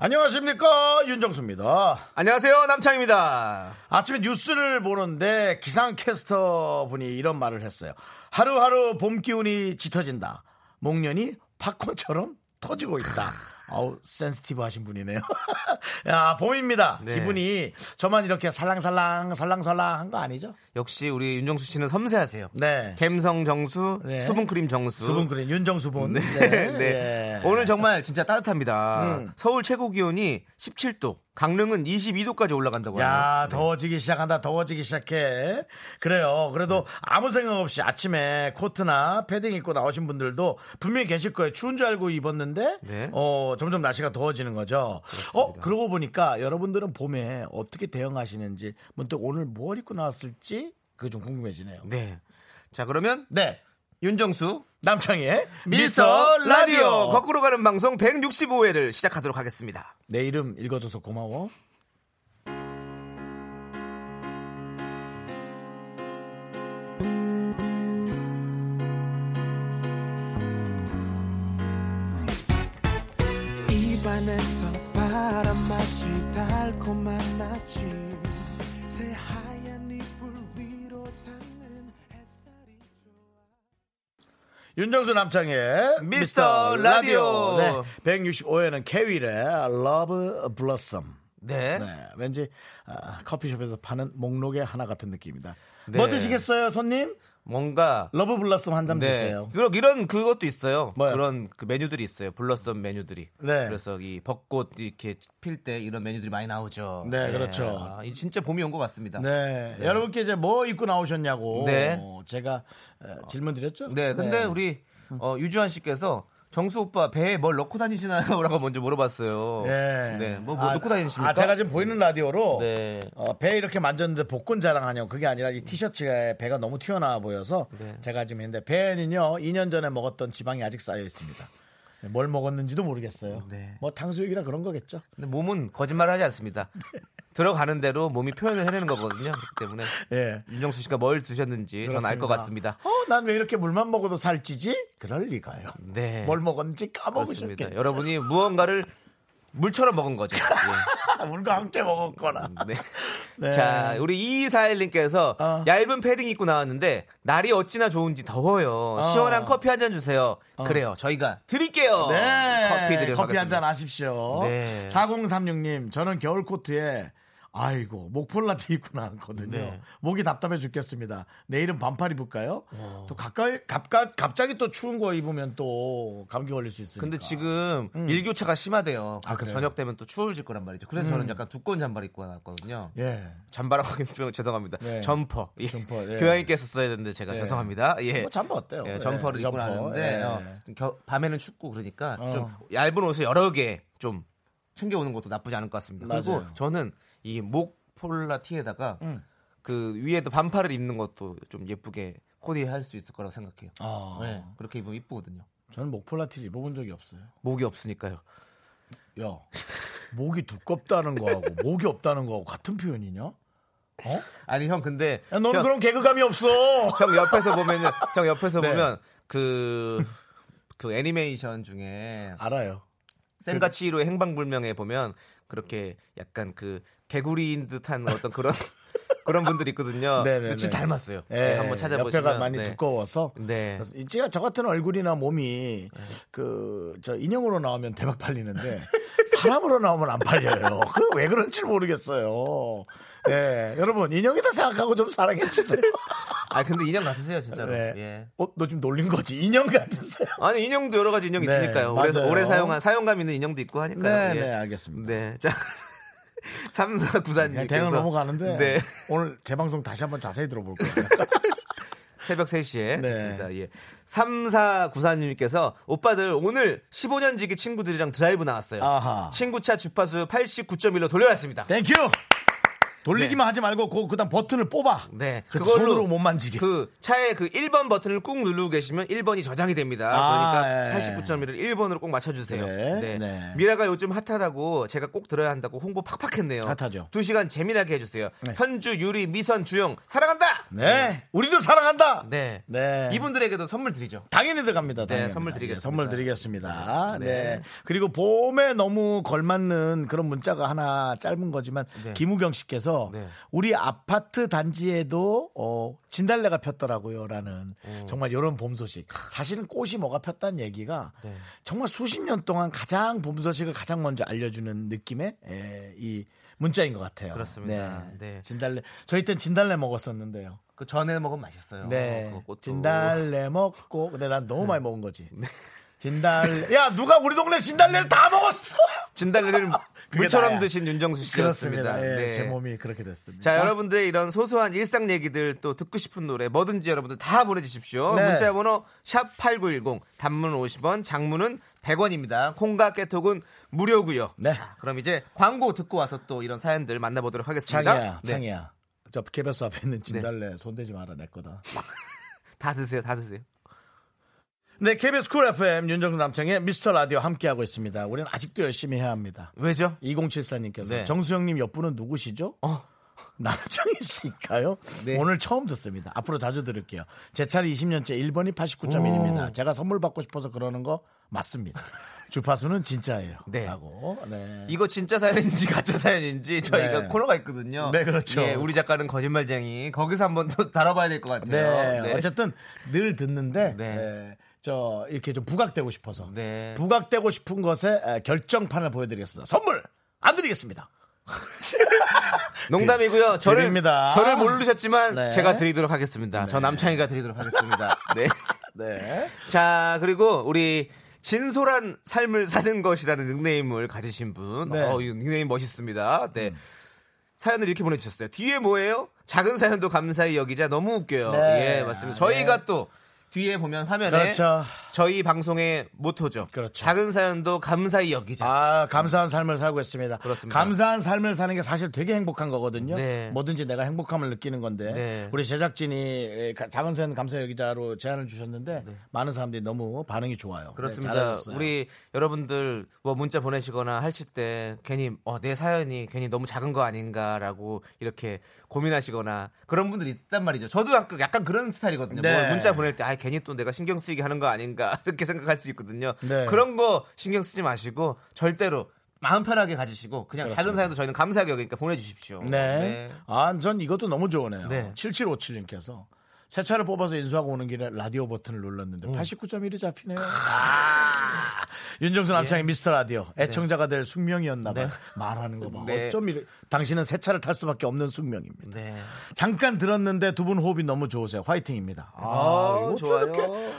안녕하십니까 윤정수입니다. 안녕하세요 남창입니다. 아침에 뉴스를 보는데 기상캐스터 분이 이런 말을 했어요. 하루하루 봄 기운이 짙어진다. 목련이 팝콘처럼 터지고 있다. 아우 센스티브 하신 분이네요. 야 봄입니다. 네. 기분이 저만 이렇게 살랑살랑 살랑살랑 한 거 아니죠? 역시 우리 윤정수 씨는 섬세하세요. 네. 갬성 정수, 네. 수분크림 정수. 수분크림 윤정수분. 네. 네. 오늘 정말 진짜 따뜻합니다. 음. 서울 최고 기온이 17도, 강릉은 22도까지 올라간다고 야, 합니다. 더워지기 시작한다, 더워지기 시작해. 그래요. 그래도 아무 생각 없이 아침에 코트나 패딩 입고 나오신 분들도 분명히 계실 거예요. 추운 줄 알고 입었는데, 네. 어, 점점 날씨가 더워지는 거죠. 어, 그러고 보니까 여러분들은 봄에 어떻게 대응하시는지, 문득 오늘 뭘 입고 나왔을지, 그게 좀 궁금해지네요. 네. 자, 그러면 네. 윤정수 남창희의 미스터 라디오 거꾸로 가는 방송 165회를 시작하도록 하겠습니다. 내 이름 읽어줘서 고마워. 입안에서 바람 맛이 달콤한 아침 윤정수 남창의 미스터 라디오. 네, 165회는 케이윌의 Love Blossom. 네. 네, 왠지 아, 커피숍에서 파는 목록의 하나 같은 느낌이다. 네. 뭐 드시겠어요, 손님? 뭔가 Love Blossom 한잔 네. 드세요. 그런 이런 그것도 있어요. 뭐요? 그런 그 메뉴들이 있어요. blossom 메뉴들이. 네. 그래서 이 벚꽃 이렇게 필 때 이런 메뉴들이 많이 나오죠. 네, 그렇죠. 아, 이 진짜 봄이 온 것 같습니다. 네, 여러분께 이제 뭐 입고 나오셨냐고 네. 어, 제가 어, 질문 드렸죠. 네, 근데 우리 어, 유주환 씨께서 정수 오빠 배에 뭘 넣고 다니시나요? 라고 먼저 물어봤어요. 네. 네, 뭐, 뭐 넣고 다니십니까? 아, 제가 지금 보이는 라디오로 네. 어, 배 이렇게 만졌는데 복근 자랑하냐고 그게 아니라 이 티셔츠에 배가 너무 튀어나와 보여서 네. 제가 지금 했는데 배는요 2년 전에 먹었던 지방이 아직 쌓여 있습니다. 네, 뭘 먹었는지도 모르겠어요. 네. 뭐 탕수육이나 그런 거겠죠. 근데 몸은 거짓말을 하지 않습니다. 들어가는 대로 몸이 표현을 해내는 거거든요. 그렇기 때문에 예. 윤정수 씨가 뭘 드셨는지 전 알 것 같습니다. 어, 난 왜 이렇게 물만 먹어도 살찌지? 그럴 리가요. 네. 뭘 먹었는지. 까먹으셨겠죠. 여러분이 무언가를 물처럼 먹은 거죠. 물과 함께 먹었거나. 예. 네. 네. 자, 우리 2241님께서 어. 얇은 패딩 입고 나왔는데 날이 어찌나 좋은지 더워요. 시원한 커피 한 잔 주세요. 그래요. 저희가 드릴게요. 어. 네. 커피 드리도록 커피 한 잔. 하십시오. 네. 4036님, 저는 겨울 코트에 아이고 목폴라티 입고 나왔거든요. 네. 목이 답답해 죽겠습니다. 내일은 반팔 입을까요? 또 가까이 갑가, 갑자기 또 추운 거 입으면 또 감기 걸릴 수 있으니까. 근데 지금 일교차가 심하대요. 아? 저녁 되면 또 추워질 거란 말이죠. 그래서 저는 약간 두꺼운 잠바 입고 나왔거든요. 예. 잠바라고 죄송합니다. 네. 점퍼. 예. 점퍼, 예. 교양 있게 썼어야 되는데 제가 예. 죄송합니다. 예. 뭐 잠바 어때요? 예, 예, 점퍼를 입고 점퍼. 나왔는데 예. 어, 겨- 밤에는 춥고 그러니까 어. 좀 얇은 옷을 여러 개 좀 챙겨오는 것도 나쁘지 않을 것 같습니다. 그리고 맞아요. 저는 이 목폴라 티에다가 음. 그 위에도 반팔을 입는 것도 좀 예쁘게 코디할 수 있을 거라고 생각해요. 아. 네, 그렇게 입으면 이쁘거든요. 저는 목폴라티를 입어본 적이 없어요. 목이 없으니까요. 야, 목이 두껍다는 거하고 목이 없다는 거하고 같은 표현이냐? 어? 아니 형 근데 야, 너는 형, 그런 개그감이 없어. 형 옆에서 보면은 형 옆에서 네. 보면 그그 애니메이션 중에 알아요. 센가치히로의 행방불명에 보면 그렇게 약간 그 개구리인 듯한 어떤 그런 그런 분들이 있거든요. 네네네. 진짜 닮았어요. 예, 네, 한번 찾아보시면 옆에가 많이 네. 두꺼워서. 네. 제가 저 같은 얼굴이나 몸이 그저 인형으로 나오면 대박 팔리는데 사람으로 나오면 안 팔려요. 그 왜 그런지 모르겠어요. 예, 여러분 인형이다 생각하고 좀 사랑해 주세요. 아 근데 인형 같으세요 진짜로. 네. 예. 어, 너 지금 놀린 거지? 인형 같으세요? 아니 인형도 여러 가지 인형이 네, 있으니까요. 오래. 오래 사용한 사용감 있는 인형도 있고 하니까요. 네, 예. 네, 알겠습니다. 네. 자. 3494님. 그냥 대강 넘어가는데 네. 오늘 재방송 다시 한번 자세히 들어볼 거예요. 새벽 3시에 네. 있습니다. 예. 3494님께서 오빠들 오늘 15년 지기 친구들이랑 드라이브 나왔어요. 아하. 친구 차 주파수 89.1로 돌려놨습니다. Thank you. 돌리기만 하지 말고 그 그다음 버튼을 뽑아. 네. 그 손으로 못 만지게. 그 차에 그 1번 버튼을 꾹 누르고 계시면 1번이 저장이 됩니다. 아, 그러니까 예. 89.1을 1번으로 꼭 맞춰 주세요. 그래, 네. 네. 미라가 요즘 핫하다고 제가 꼭 들어야 한다고 홍보 팍팍 했네요. 핫하죠. 두 시간 재미나게 해 주세요. 네. 현주, 유리, 미선, 주영 사랑한다! 네. 우리도 사랑한다. 네. 네. 이분들에게도 선물 드리죠. 당연히 들어갑니다. 네, 당연히. 선물 드리겠습니다. 예, 선물 드리겠습니다. 네. 네. 그리고 봄에 너무 걸맞는 그런 문자가 하나 짧은 거지만 네. 김우경 씨께서 네. 우리 아파트 단지에도 어, 진달래가 폈더라고요라는 정말 이런 봄 소식. 사실은 꽃이 뭐가 폈다는 얘기가 네. 정말 수십 년 동안 가장 봄 소식을 가장 먼저 알려주는 느낌의 에, 이 문자인 것 같아요. 그렇습니다. 네. 네. 진달래. 저희 땐 진달래 먹었었는데요. 그 전에 먹으면 맛있어요. 네. 그. 진달래 먹고 근데 난 너무 많이 먹은 거지. 진달래. 야 누가 우리 동네 진달래를 다 먹었어. 진달래를 물처럼 나야. 드신 윤정수 씨였습니다. 그렇습니다. 예, 네. 제 몸이 그렇게 됐습니다. 자, 여러분들 이런 소소한 일상 얘기들 또 듣고 싶은 노래 뭐든지 여러분들 다 보내주십시오. 네. 문자 번호 샵8910 단문 50원 장문은 100원입니다. 콩과 깨톡은 무료고요. 네. 자, 그럼 이제 광고 듣고 와서 또 이런 사연들 만나보도록 하겠습니다. 창이야, 네. 창이야. 저 케베스 앞에 있는 진달래 손대지 마라 내 거다. 다 드세요, 다 드세요. 네, KBS 쿨 FM 윤정수 남창의 미스터 라디오 함께하고 있습니다. 우리는 아직도 열심히 해야 합니다. 왜죠? 2074님께서 네. 정수 형님 옆분은 누구시죠? 어. 남창희 씨일까요? 네. 오늘 처음 듣습니다. 앞으로 자주 들을게요. 제 차에 20년째 1번이 89.1입니다. 제가 선물 받고 싶어서 그러는 거 맞습니다. 주파수는 진짜예요. 네. 라고. 네. 이거 진짜 사연인지 가짜 사연인지 저희가 네. 코너가 있거든요. 네, 그렇죠. 예, 우리 작가는 거짓말쟁이. 거기서 한번 또 다뤄봐야 될 것 같아요. 네. 어쨌든 늘 듣는데 네. 에, 저 이렇게 좀 부각되고 싶어서 네. 부각되고 싶은 것에 에, 결정판을 보여드리겠습니다. 선물 안 드리겠습니다. 농담이고요. 저를 드립니다. 저를 모르셨지만 네. 제가 드리도록 하겠습니다. 저 남창희가 드리도록 하겠습니다. 네. 네. 자 그리고 우리 진솔한 삶을 사는 것이라는 닉네임을 가지신 분, 네. 어, 이 닉네임 멋있습니다. 네. 사연을 이렇게 보내주셨어요. 뒤에 뭐예요? 작은 사연도 감사히 여기자 너무 웃겨요. 네. 예, 맞습니다. 저희가 또 뒤에 보면 화면에 그렇죠. 저희 방송의 모토죠. 그렇죠. 작은 사연도 감사히 여기자. 아, 감사한 삶을 살고 있습니다. 그렇습니다. 감사한 삶을 사는 게 사실 되게 행복한 거거든요. 네. 뭐든지 내가 행복함을 느끼는 건데 네. 우리 제작진이 가- 작은 사연 감사 여기자로 제안을 주셨는데 많은 사람들이 너무 반응이 좋아요. 네, 그렇습니다. 우리 여러분들 뭐 문자 보내시거나 하실 때 괜히 어, 내 사연이 괜히 너무 작은 거 아닌가라고 이렇게 고민하시거나 그런 분들이 있단 말이죠. 저도 약간, 약간 그런 스타일이거든요. 네. 뭐 문자 보낼 때 아, 괜히 또 내가 신경 쓰이게 하는 거 아닌가 이렇게 생각할 수 있거든요. 네. 그런 거 신경 쓰지 마시고 절대로 마음 편하게 가지시고 그냥 작은 그렇습니다. 사연도 저희는 감사하게 여기니까 보내주십시오. 네. 아, 전 이것도 너무 좋으네요. 네. 7757님께서 새 차를 뽑아서 인수하고 오는 길에 라디오 버튼을 눌렀는데 음. 89.1이 잡히네요. 아~ 윤정수 남창의 미스터 라디오 애청자가 될 숙명이었나 봐. 네. 말하는 거 봐. 네. 어쩜 이래 당신은 새 차를 탈 수밖에 없는 숙명입니다. 네. 잠깐 들었는데 두 분 호흡이 너무 좋으세요. 화이팅입니다. 아, 아, 좋아요.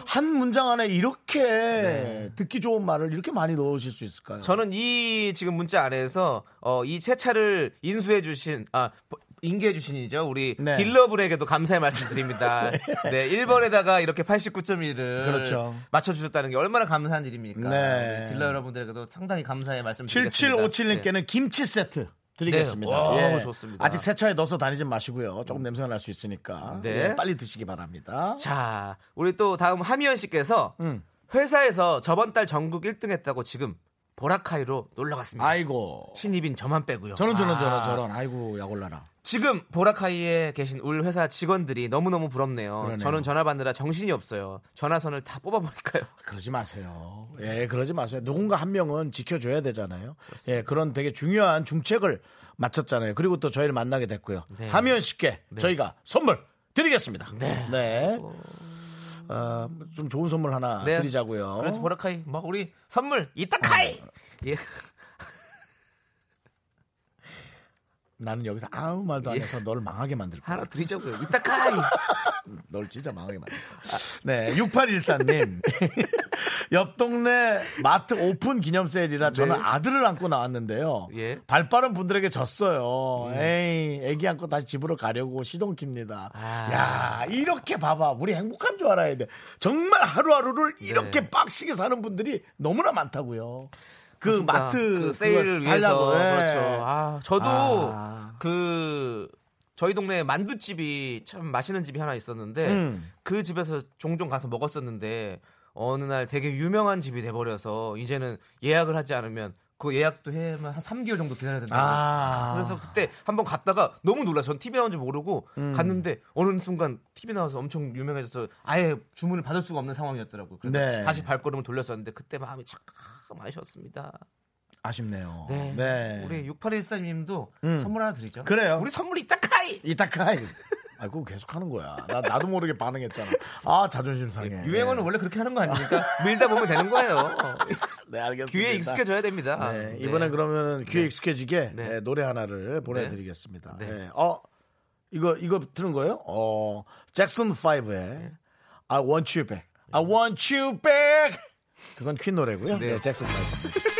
한 문장 안에 이렇게 듣기 좋은 말을 이렇게 많이 넣으실 수 있을까요? 저는 이 지금 문자 안에서 어, 이새 차를 인수해 주신 아 인계해 주신이죠. 우리 네. 딜러분에게도 감사의 말씀드립니다. 네. 1번에다가 이렇게 89.1을 그렇죠. 맞춰 주셨다는 게 얼마나 감사한 일입니까? 네. 딜러 여러분들에게도 상당히 감사의 말씀드리겠습니다. 7757님께는 김치 세트 드리겠습니다. 네. 와, 예. 좋습니다. 아직 세차에 넣어서 다니지 마시고요. 조금 냄새가 날 수 있으니까 네. 예, 빨리 드시기 바랍니다. 자, 우리 또 다음 하미연 씨께서 음. 회사에서 저번 달 전국 1등 했다고 지금 보라카이로 놀러 갔습니다. 아이고. 신입인 저만 빼고요. 저런 저런 아. 저런 저런 아이고 약올라라. 지금 보라카이에 계신 우리 회사 직원들이 너무너무 부럽네요. 그러네요. 저는 전화 받느라 정신이 없어요. 전화선을 다 뽑아버릴까요? 그러지 마세요. 예, 그러지 마세요. 누군가 한 명은 지켜줘야 되잖아요. 예, 그런 되게 중요한 중책을 마쳤잖아요. 그리고 또 저희를 만나게 됐고요. 네. 하면 쉽게 저희가 선물 드리겠습니다. 네. 어, 좀 좋은 선물 하나 네. 드리자고요. 그래서 보라카이, 뭐 우리 선물 이따카이. 예. 나는 여기서 아무 말도 안 예. 해서 너를 망하게 만들 거야. 하나 드리자고요. 이따 카이. 널 진짜 망하게 만들 거야. 네, 6814님. 옆 동네 마트 오픈 기념 세일이라 저는 네. 아들을 안고 나왔는데요. 예. 음. 발 빠른 분들에게 졌어요. 에이, 애기 안고 다시 집으로 가려고 시동킵니다. 아. 야, 이렇게 봐봐. 우리 행복한 줄 알아야 돼. 정말 하루하루를 이렇게 네. 빡시게 사는 분들이 너무나 많다고요. 그. 마트 그 세일을 위해서. 예. 그렇죠. 아, 저도 아. 그 저희 동네에 만두집이 참 맛있는 집이 하나 있었는데 음. 그 집에서 종종 가서 먹었었는데 어느 날 되게 유명한 집이 돼버려서 이제는 예약을 하지 않으면 그 예약도 해면 한 3개월 정도 기다려야 된다고. 아. 그래서 그때 한번 갔다가 너무 놀라. 전 TV 나온 줄 모르고 음. 갔는데 어느 순간 TV 나와서 엄청 유명해져서 아예 주문을 받을 수가 없는 상황이었더라고요. 그래서 네. 다시 발걸음을 돌렸었는데 그때 마음이 참 아쉬웠습니다. 아쉽네요. 네. 네. 우리 6814님도 음. 선물 하나 드리죠. 그래요. 우리 선물 이따 카이. 이따카이. 아, 그거 계속 하는 거야. 나, 나도 모르게 반응했잖아. 아, 자존심 상해. 유행어는 원래 그렇게 하는 거 아닙니까? 밀다 보면 되는 거예요. 네, 알겠습니다. 귀에 익숙해져야 됩니다. 네, 이번엔 그러면 귀에 익숙해지게 네. 네, 노래 하나를 보내드리겠습니다. 네. 네. 어, 이거, 이거 들은 거예요? 어, 잭슨 5의 I want you back. I want you back. 그건 퀸 노래고요. 네. 네, 잭슨 5. 네, 네.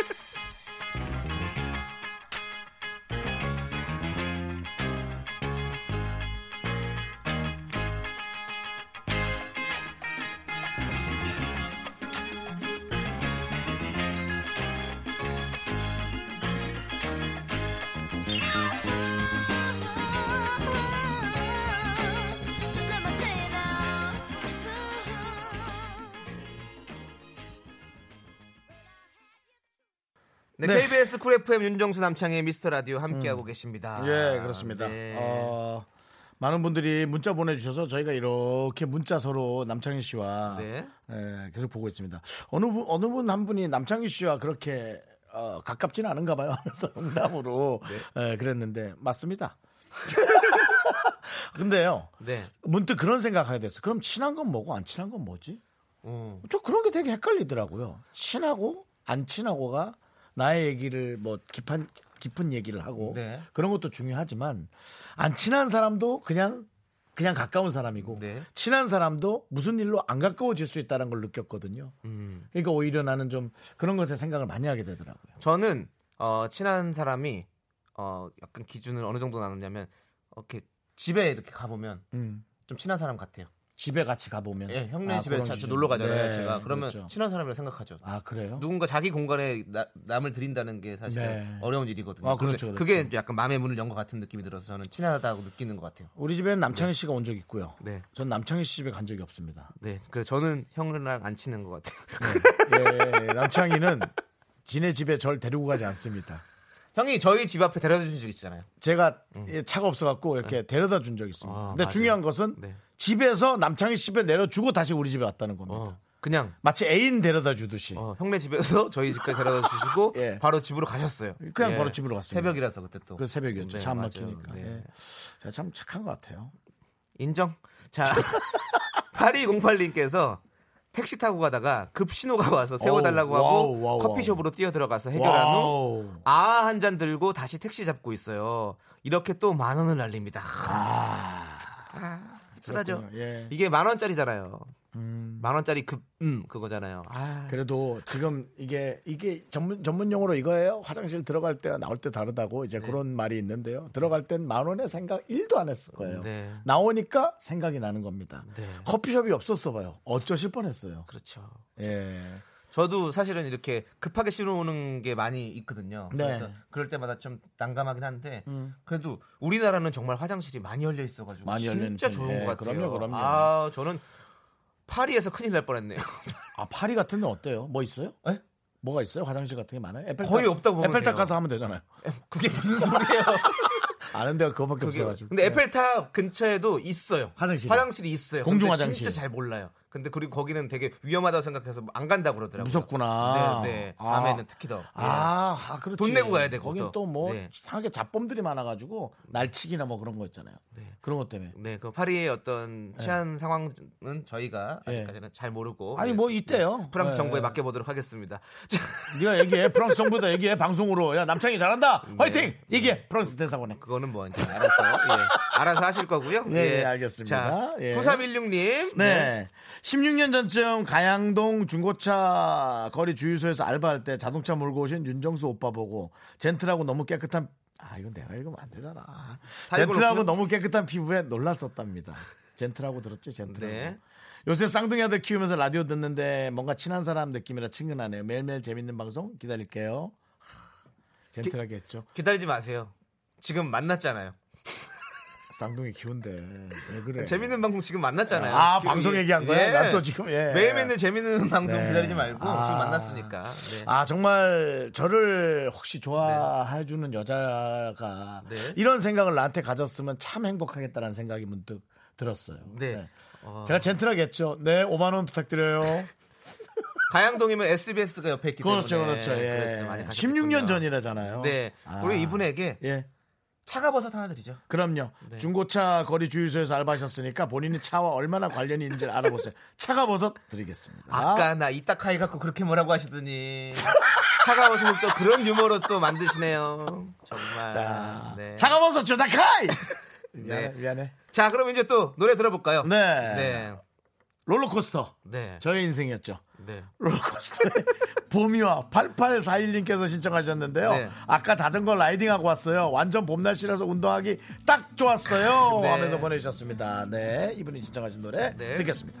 KBS 쿨 FM 윤정수 남창의 미스터 라디오 함께하고 계십니다. 예, 그렇습니다. 네. 어, 많은 분들이 문자 보내주셔서 저희가 이렇게 문자 서로 남창희 씨와 네. 예, 계속 보고 있습니다. 어느 분, 어느 분 한 분이 남창희 씨와 그렇게 어, 가깝지는 않은가 봐요. 그래서 농담으로 네. 예, 그랬는데 맞습니다. 근데요, 네. 문득 그런 생각하게 됐어. 그럼 친한 건 뭐고 안 친한 건 뭐지? 어. 저 그런 게 되게 헷갈리더라고요. 친하고 안 친하고가 나의 얘기를 뭐 깊은 깊은 얘기를 하고 네. 그런 것도 중요하지만 안 친한 사람도 그냥 그냥 가까운 사람이고 네. 친한 사람도 무슨 일로 안 가까워질 수 있다는 걸 느꼈거든요. 음. 그러니까 오히려 나는 좀 그런 것에 생각을 많이 하게 되더라고요. 저는 어, 친한 사람이 어, 약간 기준을 어느 정도 나누냐면 이렇게 집에 이렇게 가보면 음. 좀 친한 사람 같아요. 집에 같이 가보면 예, 형네 아, 집에 자주. 놀러 가잖아요. 네, 제가 그러면 그렇죠. 친한 사람이라 생각하죠. 아 그래요? 누군가 자기 공간에 나- 남을 들인다는 게 사실 네. 은 어려운 일이거든요. 아, 그렇죠, 그렇죠. 그게 약간 마음의 문을 연 것 같은 느낌이 들어서 저는 친하다고 느끼는 것 같아요. 우리 집에는 남창희 씨가 온 적 있고요. 네, 전 남창희 씨 집에 간 적이 없습니다. 네. 그래서 저는 형이랑 안 치는 것 같아요. 예, 남창희는 지네 집에 절 데리고 가지 않습니다. 형이 저희 집 앞에 데려다 준 적 있잖아요. 제가 예, 차가 없어갖고 이렇게 데려다 준 적이 있습니다. 아, 근데 맞아요. 중요한 것은 네. 집에서 남창희 씨 집에 내려주고 다시 우리 집에 왔다는 겁니다. 어, 그냥 마치 애인 데려다 주듯이. 어, 형네 집에서 저희 집까지 데려다 주시고 예. 바로 집으로 가셨어요. 그냥 바로 집으로 갔습니다. 새벽이라서 그때 또. 그 새벽이었죠. 네, 차. 막히니까. 네. 예. 참 착한 것 같아요. 인정. 자, 8208님께서 택시 타고 가다가 급 신호가 와서 세워달라고 어우, 하고 와우, 와우, 커피숍으로 뛰어 들어가서 해결한 후. 아 한 잔 들고 다시 택시 잡고 있어요. 이렇게 또 만 원을 날립니다. 아, 씁 그렇군요. 예. 이게 만 원짜리잖아요. 음. 만 원짜리 급, 음, 그거잖아요. 아, 그래도 지금 이게 이게 전문 전문 용어로 이거예요. 화장실 들어갈 때와 나올 때 다르다고 이제 그런 말이 있는데요. 들어갈 땐 만 원의 생각 1도 안 했을 거예요. 네. 나오니까 생각이 나는 겁니다. 네. 커피숍이 없었어 봐요. 어쩌실 뻔했어요. 그렇죠. 예. 저도 사실은 이렇게 급하게 신호오는 게 많이 있거든요. 네. 그래서 그럴 때마다 좀 난감하긴 한데 음. 그래도 우리나라는 정말 화장실이 많이 열려 있어가지고 많이 진짜. 좋은 예, 것 같아요. 그럼요, 그럼요. 아 저는 파리에서 큰일 날 뻔했네요. 아 파리 같은 데 어때요? 뭐 있어요? 에? 뭐가 있어요? 화장실 같은 게 많아요? 에펠탑, 거의 없다고 보면 에펠탑 돼요. 가서 하면 되잖아요. 그게 무슨 소리예요? 아는 데가 그거밖에 없어가지고. 근데 예. 에펠탑 근처에도 있어요. 화장실이? 화장실이 있어요. 공중 화장실. 진짜 잘 몰라요. 근데 그리고 거기는 되게 위험하다고 생각해서 안 간다고 그러더라고요. 무섭구나. 네, 네. 아. 밤에는 특히 더. 예. 아, 아, 그렇지. 돈 내고 가야 돼, 거긴 거기도. 또뭐 네. 이상하게 잡범들이 많아가지고 날치기나 뭐 그런 거 있잖아요. 그런 것 때문에. 네, 그 파리의 어떤 치안 상황은 저희가 예. 아직까지는 잘 모르고 아니 네, 뭐 있대요. 프랑스 예, 정부에 예. 맡겨보도록 하겠습니다. 자, 네가 얘기해. 프랑스 정부에다 얘기해. 방송으로. 야 남창이 잘한다. 화이팅. 얘기해. 프랑스 대사관에. 그거는 뭐 이제 알아서 예, 알아서 하실 거고요. 예, 예, 알겠습니다. 자, 예. 9316님. 네. 16년 전쯤 가양동 중고차 거리 주유소에서 알바할 때 자동차 몰고 오신 윤정수 오빠 보고 젠틀하고 너무 깨끗한 아 이건 내가 읽으면 안 되잖아. 다 젠틀하고? 너무 깨끗한 피부에 놀랐었답니다. 젠틀하고 들었죠, 젠틀하고. 네. 요새 쌍둥이 아들 키우면서 라디오 듣는데 뭔가 친한 사람 느낌이라 친근하네요. 매일매일 재밌는 방송 기다릴게요. 젠틀하게 했죠. 기다리지 마세요. 지금 만났잖아요. 쌍둥이 키운데 왜 그래? 재밌는 방송 지금 만났잖아요. 아 지금 방송 이게- 얘기한 거야? 예. 난또 지금 예. 매일매일 재밌는 방송 네. 기다리지 말고 아. 지금 만났으니까. 네. 아 정말 저를 혹시 좋아해주는 여자가 네. 이런 생각을 나한테 가졌으면 참 행복하겠다는 생각이 문득 들었어요. 네. 어, 제가 젠틀하게 했죠. 네, 5만 원 부탁드려요. 가양동이면 SBS가 옆에 있기 그렇죠, 때문에 그렇죠. 예. 많이 가셨군요. 16년 전이라잖아요. 네. 아. 우리 이분에게 예, 차가버섯 하나 드리죠. 그럼요. 네. 중고차 거리 주유소에서 알바하셨으니까 본인이 차와 얼마나 관련이 있는지 알아보세요. 차가 버섯 드리겠습니다. 아까 나 이따카이 갖고 그렇게 뭐라고 하시더니 차가워서 또 그런 유머로 또 만드시네요. 정말. 자, 네. 차가 버섯 주다카이. 미안해, 네. 미안해. 자, 그럼 이제 또 노래 들어볼까요? 네. 네. 롤러코스터. 네. 저의 인생이었죠. 네. 롤러코스터에 봄이와 8841님께서 신청하셨는데요. 네. 아까 자전거 라이딩하고 왔어요. 완전 봄 날씨라서 운동하기 딱 좋았어요. 네. 하면서 보내주셨습니다. 네, 이분이 신청하신 노래 네. 듣겠습니다.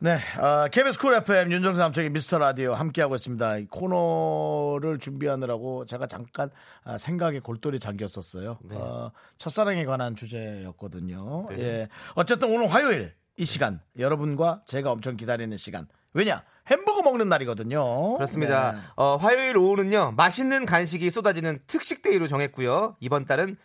네, 어, KBS 쿨 FM 윤정수 남창의 미스터 라디오 함께하고 있습니다. 이 코너를 준비하느라고 제가 잠깐 아, 생각에 골똘히 잠겼었어요. 어, 첫사랑에 관한 주제였거든요. 예. 어쨌든 오늘 화요일 이 시간 여러분과 제가 엄청 기다리는 시간. 왜냐? 햄버거 먹는 날이거든요. 그렇습니다. 네. 어, 화요일 오후는요, 맛있는 간식이 쏟아지는 특식 day로 정했고요. 이번 달은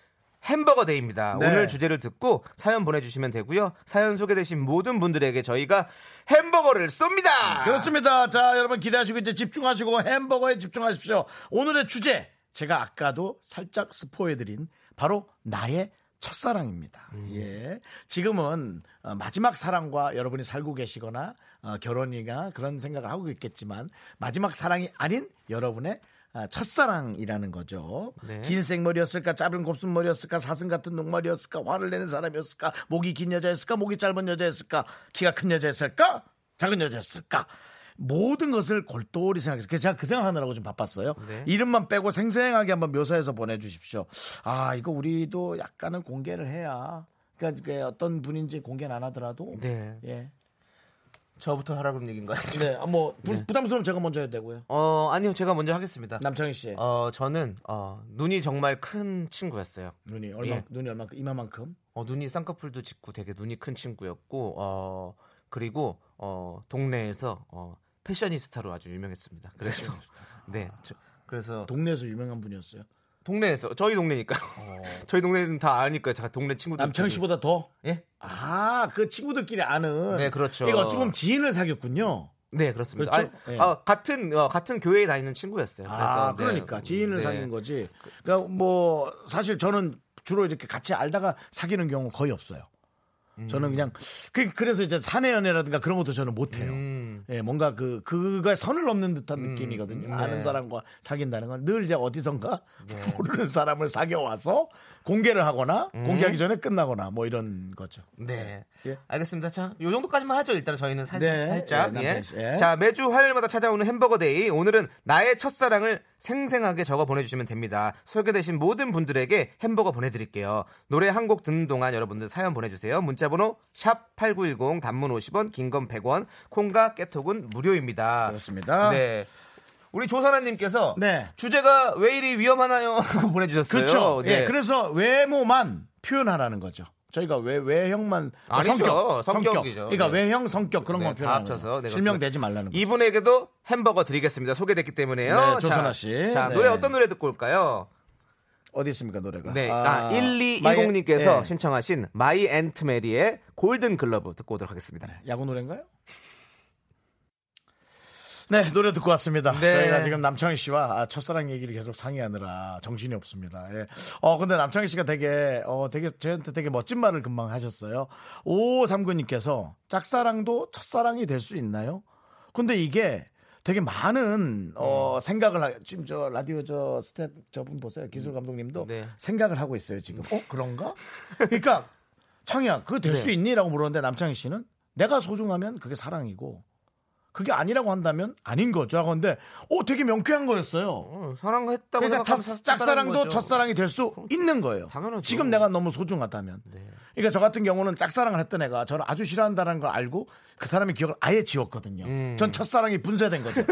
햄버거 day입니다. 네. 오늘 주제를 듣고 사연 보내주시면 되고요. 사연 소개되신 모든 분들에게 저희가 햄버거를 쏩니다. 그렇습니다. 자, 여러분 기대하시고 이제 집중하시고 햄버거에 집중하십시오. 오늘의 주제 제가 아까도 살짝 스포해드린 바로 나의 첫사랑입니다. 예. 지금은 어, 마지막 사랑과 여러분이 살고 계시거나 어, 결혼이나 그런 생각을 하고 있겠지만 마지막 사랑이 아닌 여러분의 아, 첫사랑이라는 거죠. 네. 긴 생머리였을까, 짧은 곱슬머리였을까, 사슴 같은 눈머리였을까, 화를 내는 사람이었을까, 목이 긴 여자였을까, 목이 짧은 여자였을까, 키가 큰 여자였을까, 작은 여자였을까. 모든 것을 골똘히 생각해서 그래서 제가 그 생각하느라고 좀 바빴어요. 네. 이름만 빼고 생생하게 한번 묘사해서 보내주십시오. 아 이거 우리도 약간은 공개를 해야 그러니까 어떤 분인지 공개는 안 하더라도 네. 예. 저부터 하라고 그런 얘기인가요? 네, 아, 뭐 부, 부담스러우면 제가 먼저 해도 되고요. 어, 아니요. 제가 먼저 하겠습니다. 남창희 씨 어, 저는, 어, 눈이 정말 큰 친구였어요. 눈이 얼마 예. 눈이 얼마큼 이마만큼 어, 눈이 쌍꺼풀도 짙고 되게 눈이 큰 친구였고, 어, 그리고, 어, 동네에서, 어, 패셔니스타로 아주 유명했습니다. 그래서, 네. 저- 그래서, 동네에서 유명한 분이었어요. 동네에서, 저희 동네니까요. 저희 동네는 다 아니까요. 제가 동네 친구들. 남창희 씨보다 더? 예? 아, 그 친구들끼리 아는. 네, 그렇죠. 이거 어찌 보면 지인을 사귀었군요. 네, 그렇습니다. 그렇죠? 아니, 예. 어, 같은, 어, 같은 교회에 다니는 친구였어요. 아, 그래서, 네. 그러니까 지인을 네. 사귄 거지. 그러니까 뭐 사실 저는 주로 이렇게 같이 알다가 사귀는 경우 거의 없어요. 저는 그냥 그, 그래서 이제 사내 연애라든가 그런 것도 저는 못 해요. 음. 예, 뭔가 그 그가 선을 넘는 듯한 느낌이거든요. 네. 아는 사람과 사귄다는 건 늘 이제 어디선가 모르는 사람을 사귀어 와서 공개를 하거나 공개하기 전에 끝나거나 뭐 이런 거죠. 네. 예. 알겠습니다. 자, 요 정도까지만 하죠. 일단 저희는 살, 네. 살짝. 예, 예. 예. 자, 매주 화요일마다 찾아오는 햄버거 day. 오늘은 나의 첫사랑을 생생하게 적어 보내주시면 됩니다. 소개되신 모든 분들에게 햄버거 보내드릴게요. 노래 한 곡 듣는 동안 여러분들 사연 보내주세요. 문자번호 샵 #8910 단문 50원, 긴 건 100원, 콩과 깨톡은 무료입니다. 그렇습니다. 네. 우리 조선아님께서 네. 주제가 왜 이리 위험하나요? 하고 보내주셨어요. 그렇죠. 네. 예, 그래서 외모만 표현하라는 거죠. 저희가 외 외형만 아니죠. 성격, 성격 이죠. 그러니까 네. 외형 성격 그런 네, 건다 표현하는 합쳐서. 네, 실명되지 말라는 거죠. 이분에게도 햄버거 드리겠습니다. 소개됐기 때문에요. 네, 조선아 자, 씨. 자, 네. 노래 어떤 노래 듣고 올까요? 어디 있습니까 노래가? 네. 아, 1220님께서 마이- 예. 신청하신 My Aunt Mary의 Golden Glove 듣고 오도록 하겠습니다. 야구 노래인가요? 네, 노래 듣고 왔습니다. 네. 저희가 지금 남창희 씨와 아, 첫사랑 얘기를 계속 상의하느라 정신이 없습니다. 예. 어, 근데 남창희 씨가 되게, 어, 되게, 저한테 되게 멋진 말을 금방 하셨어요. 5539님께서 짝사랑도 첫사랑이 될 수 있나요? 근데 이게 되게 많은, 어, 생각을, 하, 지금 저 라디오 저 스태프 저분 보세요. 기술 감독님도 네. 생각을 하고 있어요, 지금. 어, 그런가? 그러니까, 창희야, 그거 될수 네. 있니? 라고 물었는데 남창희 씨는 내가 소중하면 그게 사랑이고 그게 아니라고 한다면 아닌 거죠. 하고 근데 어 되게 명쾌한 거였어요. 어, 사랑했다고 그러니까 생각하면 짝- 사- 짝사랑도 거죠. 첫사랑이 될 수 있는 거예요. 당연하죠. 지금 내가 너무 소중하다면. 네. 그러니까 저 같은 경우는 짝사랑을 했던 애가 저를 아주 싫어한다는 걸 알고 그 사람의 기억을 아예 지웠거든요. 음. 전 첫사랑이 분쇄된 거죠.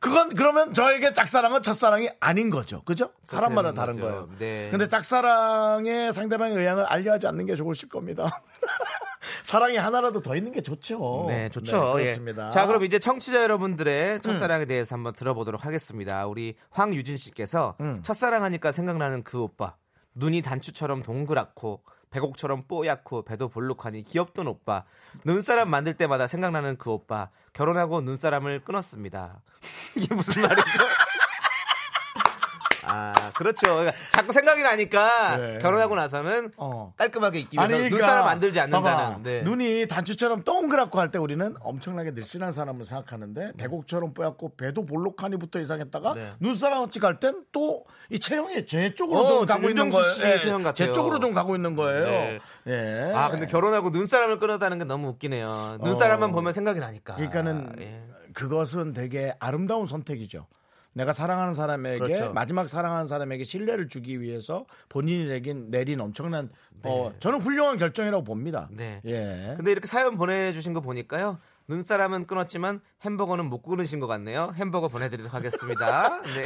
그건 그러면 저에게 짝사랑은 첫사랑이 아닌 거죠. 그죠? 사람마다 다른 거죠. 거예요. 네. 근데 짝사랑의 상대방의 의향을 알려하지 않는 게 좋으실 겁니다. 사랑이 하나라도 더 있는 게 좋죠. 네, 좋죠. 네, 예. 그렇습니다. 자, 그럼 이제 청취자 여러분들의 첫사랑에 대해서 한번 들어보도록 하겠습니다. 우리 황유진 씨께서 음. 첫사랑하니까 생각나는 그 오빠. 눈이 단추처럼 동그랗고 배곡처럼 뽀얗고 배도 볼록하니 귀엽던 오빠. 눈사람 만들 때마다 생각나는 그 오빠. 결혼하고 눈사람을 끊었습니다. 이게 무슨 말이죠? 아, 그렇죠. 그러니까 자꾸 생각이 나니까 네. 결혼하고 나서는 어. 깔끔하게 있기 위해서 그러니까 눈사람 만들지 않는다는. 네. 눈이 단추처럼 동그랗고 할 때 우리는 엄청나게 늘씬한 사람을 생각하는데 배곡처럼 뽀얗고 배도 볼록하니부터 이상했다가 네. 눈사람 어찌 갈땐 또 이 체형이 제 쪽으로 어, 좀 가고 있는 거예요. 씨의 예, 체형 같아요. 제 쪽으로 좀 가고 있는 거예요. 네. 예. 아 근데 결혼하고 눈사람을 끊었다는 게 너무 웃기네요. 눈사람만 어. 보면 생각이 나니까. 그러니까는 예. 그것은 되게 아름다운 선택이죠. 내가 사랑하는 사람에게 그렇죠. 마지막 사랑하는 사람에게 신뢰를 주기 위해서 본인이 내긴 내린 엄청난 어, 네. 저는 훌륭한 결정이라고 봅니다. 네. 예. 근데 이렇게 사연 보내주신 거 보니까요. 눈사람은 끊었지만 햄버거는 못 끊으신 것 같네요. 햄버거 보내드리도록 하겠습니다. 네.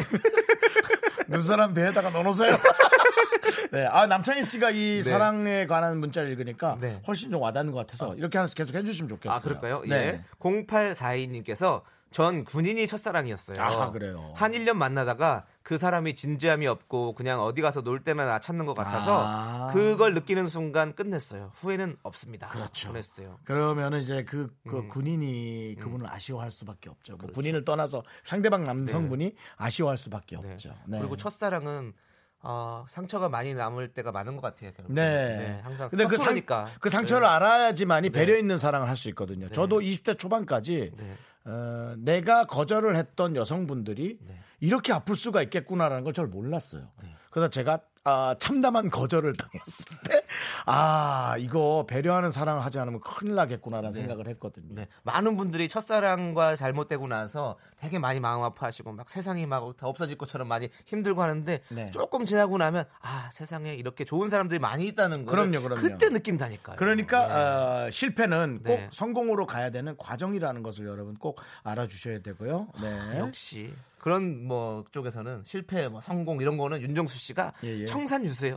눈사람 배에다가 넣어놓으세요. 네, 아 남창희 씨가 이 네. 사랑에 관한 문자를 읽으니까 네. 훨씬 좀 와닿는 것 같아서 이렇게 하나씩 계속 해주시면 좋겠어요. 아 그럴까요? 네. 예. 0842님께서 전 군인이 첫사랑이었어요. 아, 그래요? 한 1년 만나다가 그 사람이 진지함이 없고 그냥 어디 가서 놀 때나 나 찾는 것 같아서 아. 그걸 느끼는 순간 끝냈어요. 후회는 없습니다. 그렇죠. 보냈어요. 그러면은 이제 그, 그 음. 군인이 그분을 아쉬워할 수밖에 없죠. 뭐 군인을 떠나서 상대방 남성분이 아쉬워할 수밖에 네. 없죠. 네. 그리고 첫사랑은 어, 상처가 많이 남을 때가 많은 것 같아요. 결국엔. 네. 항상 근데 그, 상. 그 상처를 네. 알아야지만이 배려 있는 사랑을 할 수 있거든요. 저도 20대 초반까지 네. 어, 내가 거절을 했던 여성분들이 네. 이렇게 아플 수가 있겠구나라는 걸잘 몰랐어요. 그래서 제가 아, 참담한 거절을 당했을 때, 아, 이거 배려하는 사랑을 하지 않으면 큰일 나겠구나라는 생각을 했거든요. 네. 많은 분들이 첫사랑과 잘못되고 나서 되게 많이 마음 아파하시고 막 세상이 막 다 없어질 것처럼 많이 힘들고 하는데 네. 조금 지나고 나면 아 세상에 이렇게 좋은 사람들이 많이 있다는 거 그럼요, 그럼요. 그때 느낀다니까요. 그러니까 네. 어, 실패는 꼭 네. 성공으로 가야 되는 과정이라는 것을 여러분 꼭 알아주셔야 되고요. 네. 역시 그런 뭐 쪽에서는 실패, 뭐 성공 이런 거는 윤정수 씨가 예, 예. 청산 유세요.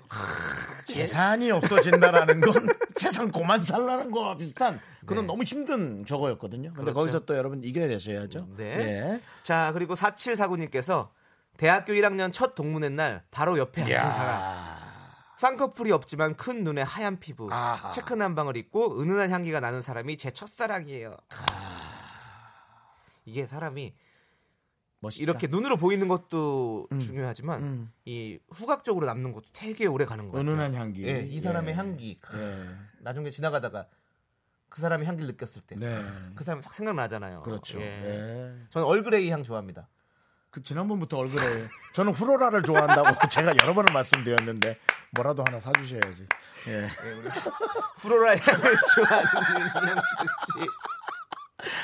재산이 없어진다라는 건 세상 고만 살라는 거와 비슷한 그런 네. 너무 힘든 저거였거든요. 근데 그렇죠. 거기서 또 여러분 이겨야 되셔야죠. 네. 예. 자 그리고 4749님께서 대학교 1학년 첫 동문회 날 바로 옆에 앉은 사람. 쌍꺼풀이 없지만 큰 눈에 하얀 피부, 아하. 체크 난방을 입고 은은한 향기가 나는 사람이 제 첫사랑이에요. 이게 사람이 멋있다. 이렇게 눈으로 보이는 것도 중요하지만 음. 이 후각적으로 남는 것도 되게 오래 가는 거예요. 은은한 향기. 예, 이 사람의 예. 향기. 예. 나중에 지나가다가 그 사람의 향기를 느꼈을 때, 네. 그 사람이 확 생각나잖아요. 그렇죠. 예. 예. 저는 얼그레이 향 좋아합니다. 그 지난번부터 얼굴에 저는 후로라를 좋아한다고 제가 여러 번을 말씀드렸는데 뭐라도 하나 사주셔야지. 예. 프로라 향을 좋아하는 윤정수 씨.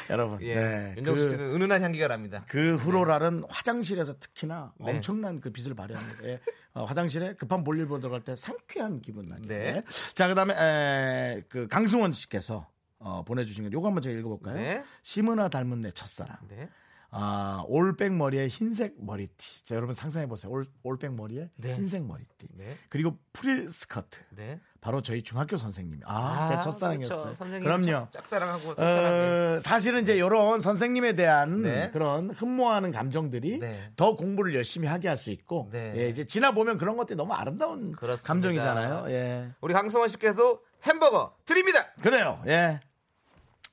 여러분. 예. 네. 윤정수 그, 씨는 은은한 향기가 납니다. 그 후로랄은 화장실에서 특히나 네. 엄청난 그 빛을 발휘합니다. 예. 어, 화장실에 급한 볼일 보러 들어갈 때 상쾌한 기분 나게. 네. 자, 그다음에 에, 그 강승원 씨께서 어, 보내주신 거 요거 한번 제가 읽어볼까요? 네. 심은아 닮은 내 첫사랑. 네. 아, 올백 머리에 흰색 머리띠. 자, 여러분 상상해 보세요. 올, 올백 머리에 네. 흰색 머리띠. 네. 그리고 프릴 스커트. 네. 바로 저희 중학교 선생님. 아, 제 첫사랑이었어요. 그렇죠. 선생님 그럼요. 짝- 짝사랑하고 첫사랑해. 어, 사실은 이제 이런 선생님에 대한 네. 그런 흠모하는 감정들이 네. 더 공부를 열심히 하게 할 수 있고 네. 예, 이제 지나 보면 그런 것들이 너무 아름다운 그렇습니다. 감정이잖아요. 예. 우리 강성원 씨께도 햄버거 드립니다. 그래요. 예.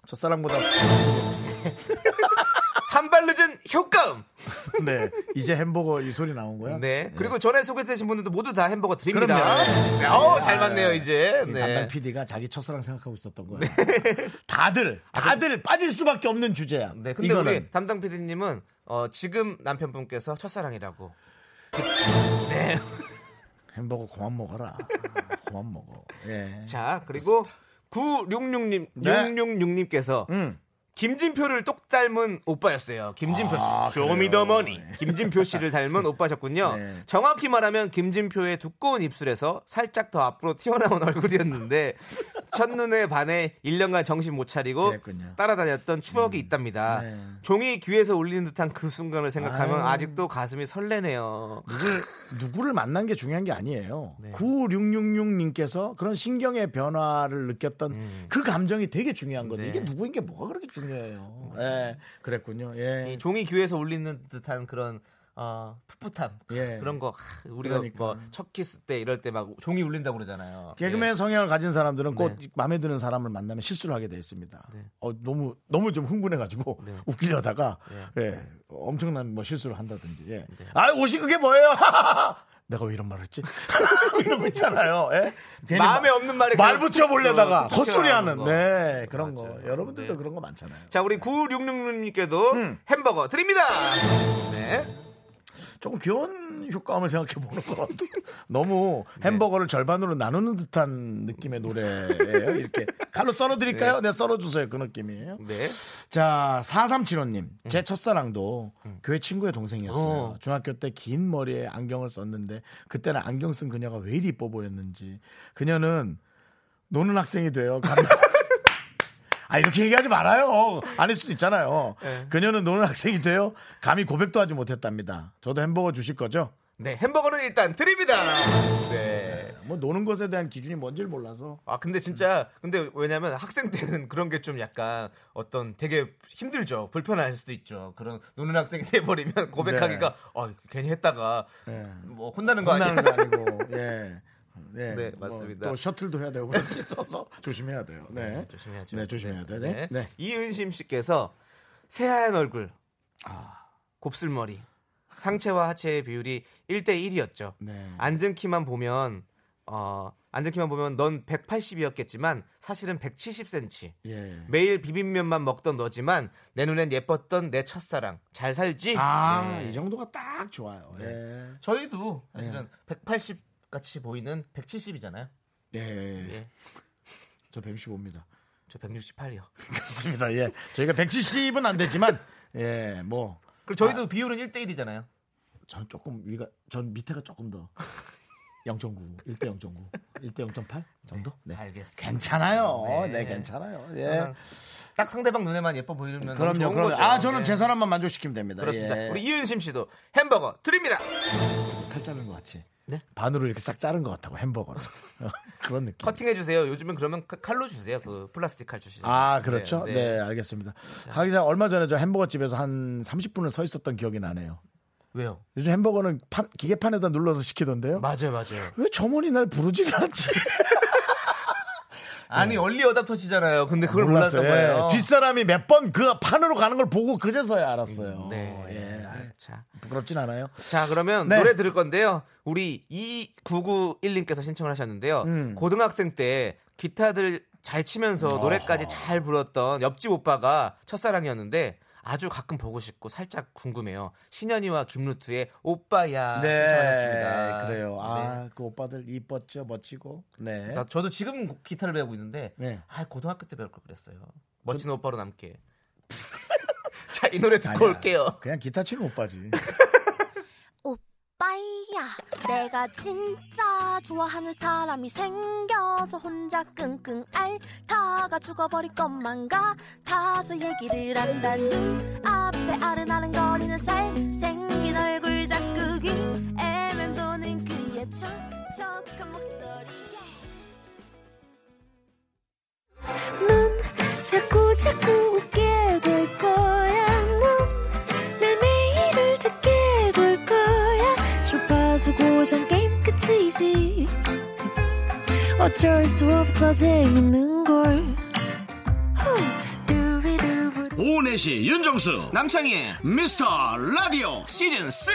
첫사랑보다 한 발 늦은 효과음. 네. 이제 햄버거 이 소리 나온 거야? 네. 그리고 전에 소개되신 분들도 모두 다 햄버거 드립니다. 그럼요. 네. 어우, 잘 맞네요, 이제. 담당 네. PD가 자기 첫사랑 생각하고 있었던 거예요. 다들 다들 빠질 수밖에 없는 주제야. 네. 근데 이거는 우리 담당 PD님은 어, 지금 남편분께서 첫사랑이라고. 햄버거 그만 먹어라. 그만 먹어. 예. 자, 그리고 9666님, 네. 666님께서 음. 김진표를 똑 닮은 오빠였어요. 김진표 씨. 아, 쇼미더머니. 그래요. 김진표 씨를 닮은 오빠셨군요. 네. 정확히 말하면 김진표의 두꺼운 입술에서 살짝 더 앞으로 튀어나온 얼굴이었는데 첫눈에 반해 1년간 정신 못 차리고 그랬군요. 따라다녔던 추억이 있답니다. 네. 종이 귀에서 울리는 듯한 그 순간을 생각하면 아유. 아직도 가슴이 설레네요. 누굴, 누구를 만난 게 중요한 게 아니에요. 네. 9666님께서 그런 신경의 변화를 느꼈던 그 감정이 되게 중요한. 음. 네. 이게 누구인 게 뭐가 그렇게 중요해요. 예, 그랬군요. 예. 이 종이 귀에서 울리는 듯한 그런 어, 풋풋함 예. 그런 거 하, 우리가 그러니까. 뭐첫 키스 때 이럴 때 막 종이 울린다고 그러잖아요. 개그맨 성향을 가진 사람들은 꼭 네. 마음에 드는 사람을 만나면 실수를 하게 돼 있습니다. 네. 어, 너무 너무 좀 흥분해가지고 네. 웃기려다가 네. 예, 엄청난 뭐 실수를 한다든지. 예. 아 옷이 그게 뭐예요? 내가 왜 이런 말을 했지? 이런 거 있잖아요. 예? 마음에 마- 없는 말이 말 붙여 보려다가 헛소리하는 튀어나오는 거. 네 그런 맞아요. 거 여러분들도 네. 그런 거 많잖아요. 자, 우리 9666님께도 음. 햄버거 드립니다. 네. 조금 귀여운 효과음을 생각해 보는 것 같아요. 너무 햄버거를 절반으로 나누는 듯한 느낌의 노래예요. 이렇게 칼로 썰어 드릴까요? 네, 썰어 주세요. 그 느낌이에요. 네. 자, 4375님. 제 첫사랑도 교회 친구의 동생이었어요. 어. 중학교 때 긴 머리에 안경을 썼는데 그때는 안경 쓴 그녀가 왜 이리 이뻐 보였는지. 그녀는 노는 학생이 돼요. 감- 아, 이렇게 얘기하지 말아요. 아닐 수도 있잖아요. 네. 그녀는 노는 학생이 돼요. 감히 고백도 하지 못했답니다. 저도 햄버거 주실 거죠? 네, 햄버거는 일단 드립니다. 네. 뭐 노는 것에 대한 기준이 뭔지를 몰라서. 아 근데 진짜 근데 왜냐면 학생 때는 그런 게 좀 약간 어떤 되게 힘들죠 불편할 수도 있죠 그런 노는 학생이 돼 버리면 고백하기가 어 괜히 했다가 네. 뭐 혼나는 거 아니야 혼나는 거 아니고. 예. 네, 네, 뭐 맞습니다. 또 셔틀도 해야 되고 있어서 조심해야 돼요. 네. 조심해야죠 네, 조심해야 돼. 네. 네. 네. 이은심 씨께서 새하얀 얼굴 아. 곱슬머리 상체와 하체의 비율이 1대 1이었죠 네. 앉은 키만 보면 어 앉은 키만 보면 넌 180이었겠지만 사실은 170cm 예. 매일 비빔면만 먹던 너지만 내 눈엔 예뻤던 내 첫사랑 잘 살지? 아, 네. 이 정도가 딱 좋아요. 예. 저희도 사실은 180 같이 보이는 170이잖아요. 예. 예. 예. 저 115입니다. 저 168이요. 그렇습니다. 예. 저희가 170은 안 되지만 예, 뭐 그리고 저희도 비율은 1대 1이잖아요. 전 조금 위가 전 밑에가 조금 더 0.9, 1대 0.9, 1대 0.8 정도? 네. 알겠습니다. 괜찮아요. 네. 네, 괜찮아요. 예. 딱 상대방 눈에만 예뻐 보이면 그럼요, 좋은 그럼요. 거죠. 아, 저는 네. 제 사람만 만족시키면 됩니다. 그렇습니다. 예. 우리 이은심 씨도 햄버거 드립니다. 칼 자른 것 같이. 네? 반으로 이렇게 싹 자른 것 같다고 햄버거를. 그런 느낌. 커팅해 주세요. 요즘은 그러면 칼- 칼로 주세요. 그 플라스틱 칼 주시죠. 아, 그렇죠. 네, 알겠습니다. 하기자 얼마 전에 저 햄버거 집에서 한 30분을 서 있었던 기억이 나네요. 왜요? 요즘 햄버거는 판- 기계판에다 눌러서 시키던데요. 맞아요, 맞아요. 왜 점원이 날 부르지를 않지? 아니 얼리 어답터시잖아요. 근데 그걸 몰랐어요. 몰랐던 거예요. 예. 뒷사람이 몇 번 그 판으로 가는 걸 보고 그제서야 알았어요. 네. 예. 아, 자, 부끄럽진 않아요. 자 그러면 네. 노래 들을 건데요. 우리 2991님께서 신청을 하셨는데요. 음. 고등학생 때 기타들 잘 치면서 노래까지 잘 불렀던 옆집 오빠가 첫사랑이었는데 아주 가끔 보고 싶고 살짝 궁금해요. 신현이와 김루트의 오빠야 네, 신청하셨습니다. 그래요. 아, 네. 그 오빠들 이뻤죠, 멋지고. 네. 나- 저도 지금 기타를 배우고 있는데 네. 아 고등학교 때 배울 걸 그랬어요. 멋진 오빠로 남게. 자 이 노래 듣고 아니야. 올게요. 그냥 기타 치는 오빠지. 오빠야 내가 진짜 좋아하는 사람이 생겨서 혼자 끙끙 앓다가 죽어버릴 것만 같아서 얘기를 한다 눈 앞에 아른아른거리는 잘생긴 얼굴 자꾸 귀에 어쩔 수 없어 재밌는 걸 후. 두비두부두. 오후 네 시 윤정수 남창희의 미스터 라디오 시즌 3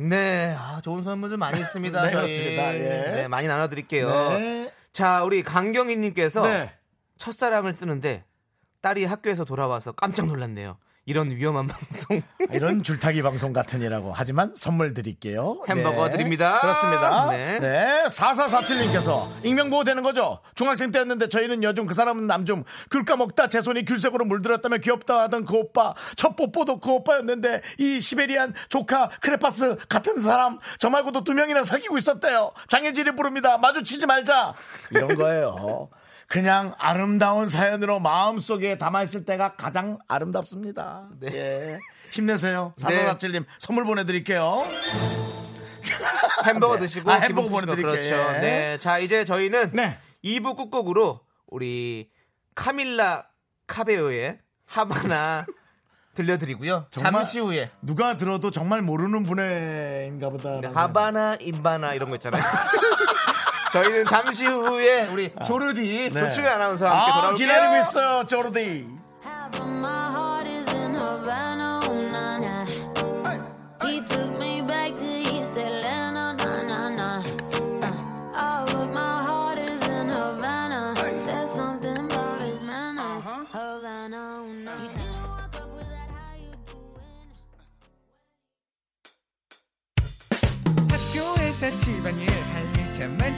네, 아, 좋은 선물들 많이 있습니다. 네. 그렇습니다. 예. 네, 많이 나눠드릴게요. 네. 자, 우리 강경희님께서 네. 첫사랑을 쓰는데 딸이 학교에서 돌아와서 깜짝 놀랐네요. 이런 위험한 방송. 이런 줄타기 방송 같으니라고 하지만 선물 드릴게요. 햄버거 드립니다. 그렇습니다. 네. 네. 4447님께서 익명보호 되는 거죠? 중학생 때였는데 저희는 여중 그 사람은 남중 귤 까먹다 제 손이 귤색으로 물들었다며 귀엽다 하던 그 오빠 첫 뽀뽀도 그 오빠였는데 이 시베리안 조카 크레파스 같은 사람 저 말고도 두 명이나 사귀고 있었대요. 장애질이 부릅니다. 마주치지 말자. 이런 거예요. 그냥 아름다운 사연으로 마음속에 담아있을 때가 가장 아름답습니다. 예. 힘내세요. 네. 4447님 선물 보내드릴게요. 햄버거 드시고 아, 햄버거 보내드릴게요. 그렇죠. 예. 네. 자, 이제 저희는 네. 2부 끝곡으로 우리 카밀라 카베오의 하바나 들려드리고요. 잠시 후에 누가 들어도 정말 모르는 분인가 보다. 네, 하바나 임바나 이런 거 있잖아요. 저희는 잠시 후에 우리 조르디 네. 조충현 아나운서와 함께 아, 돌아올게요. 기다리고 있어요, 조르디.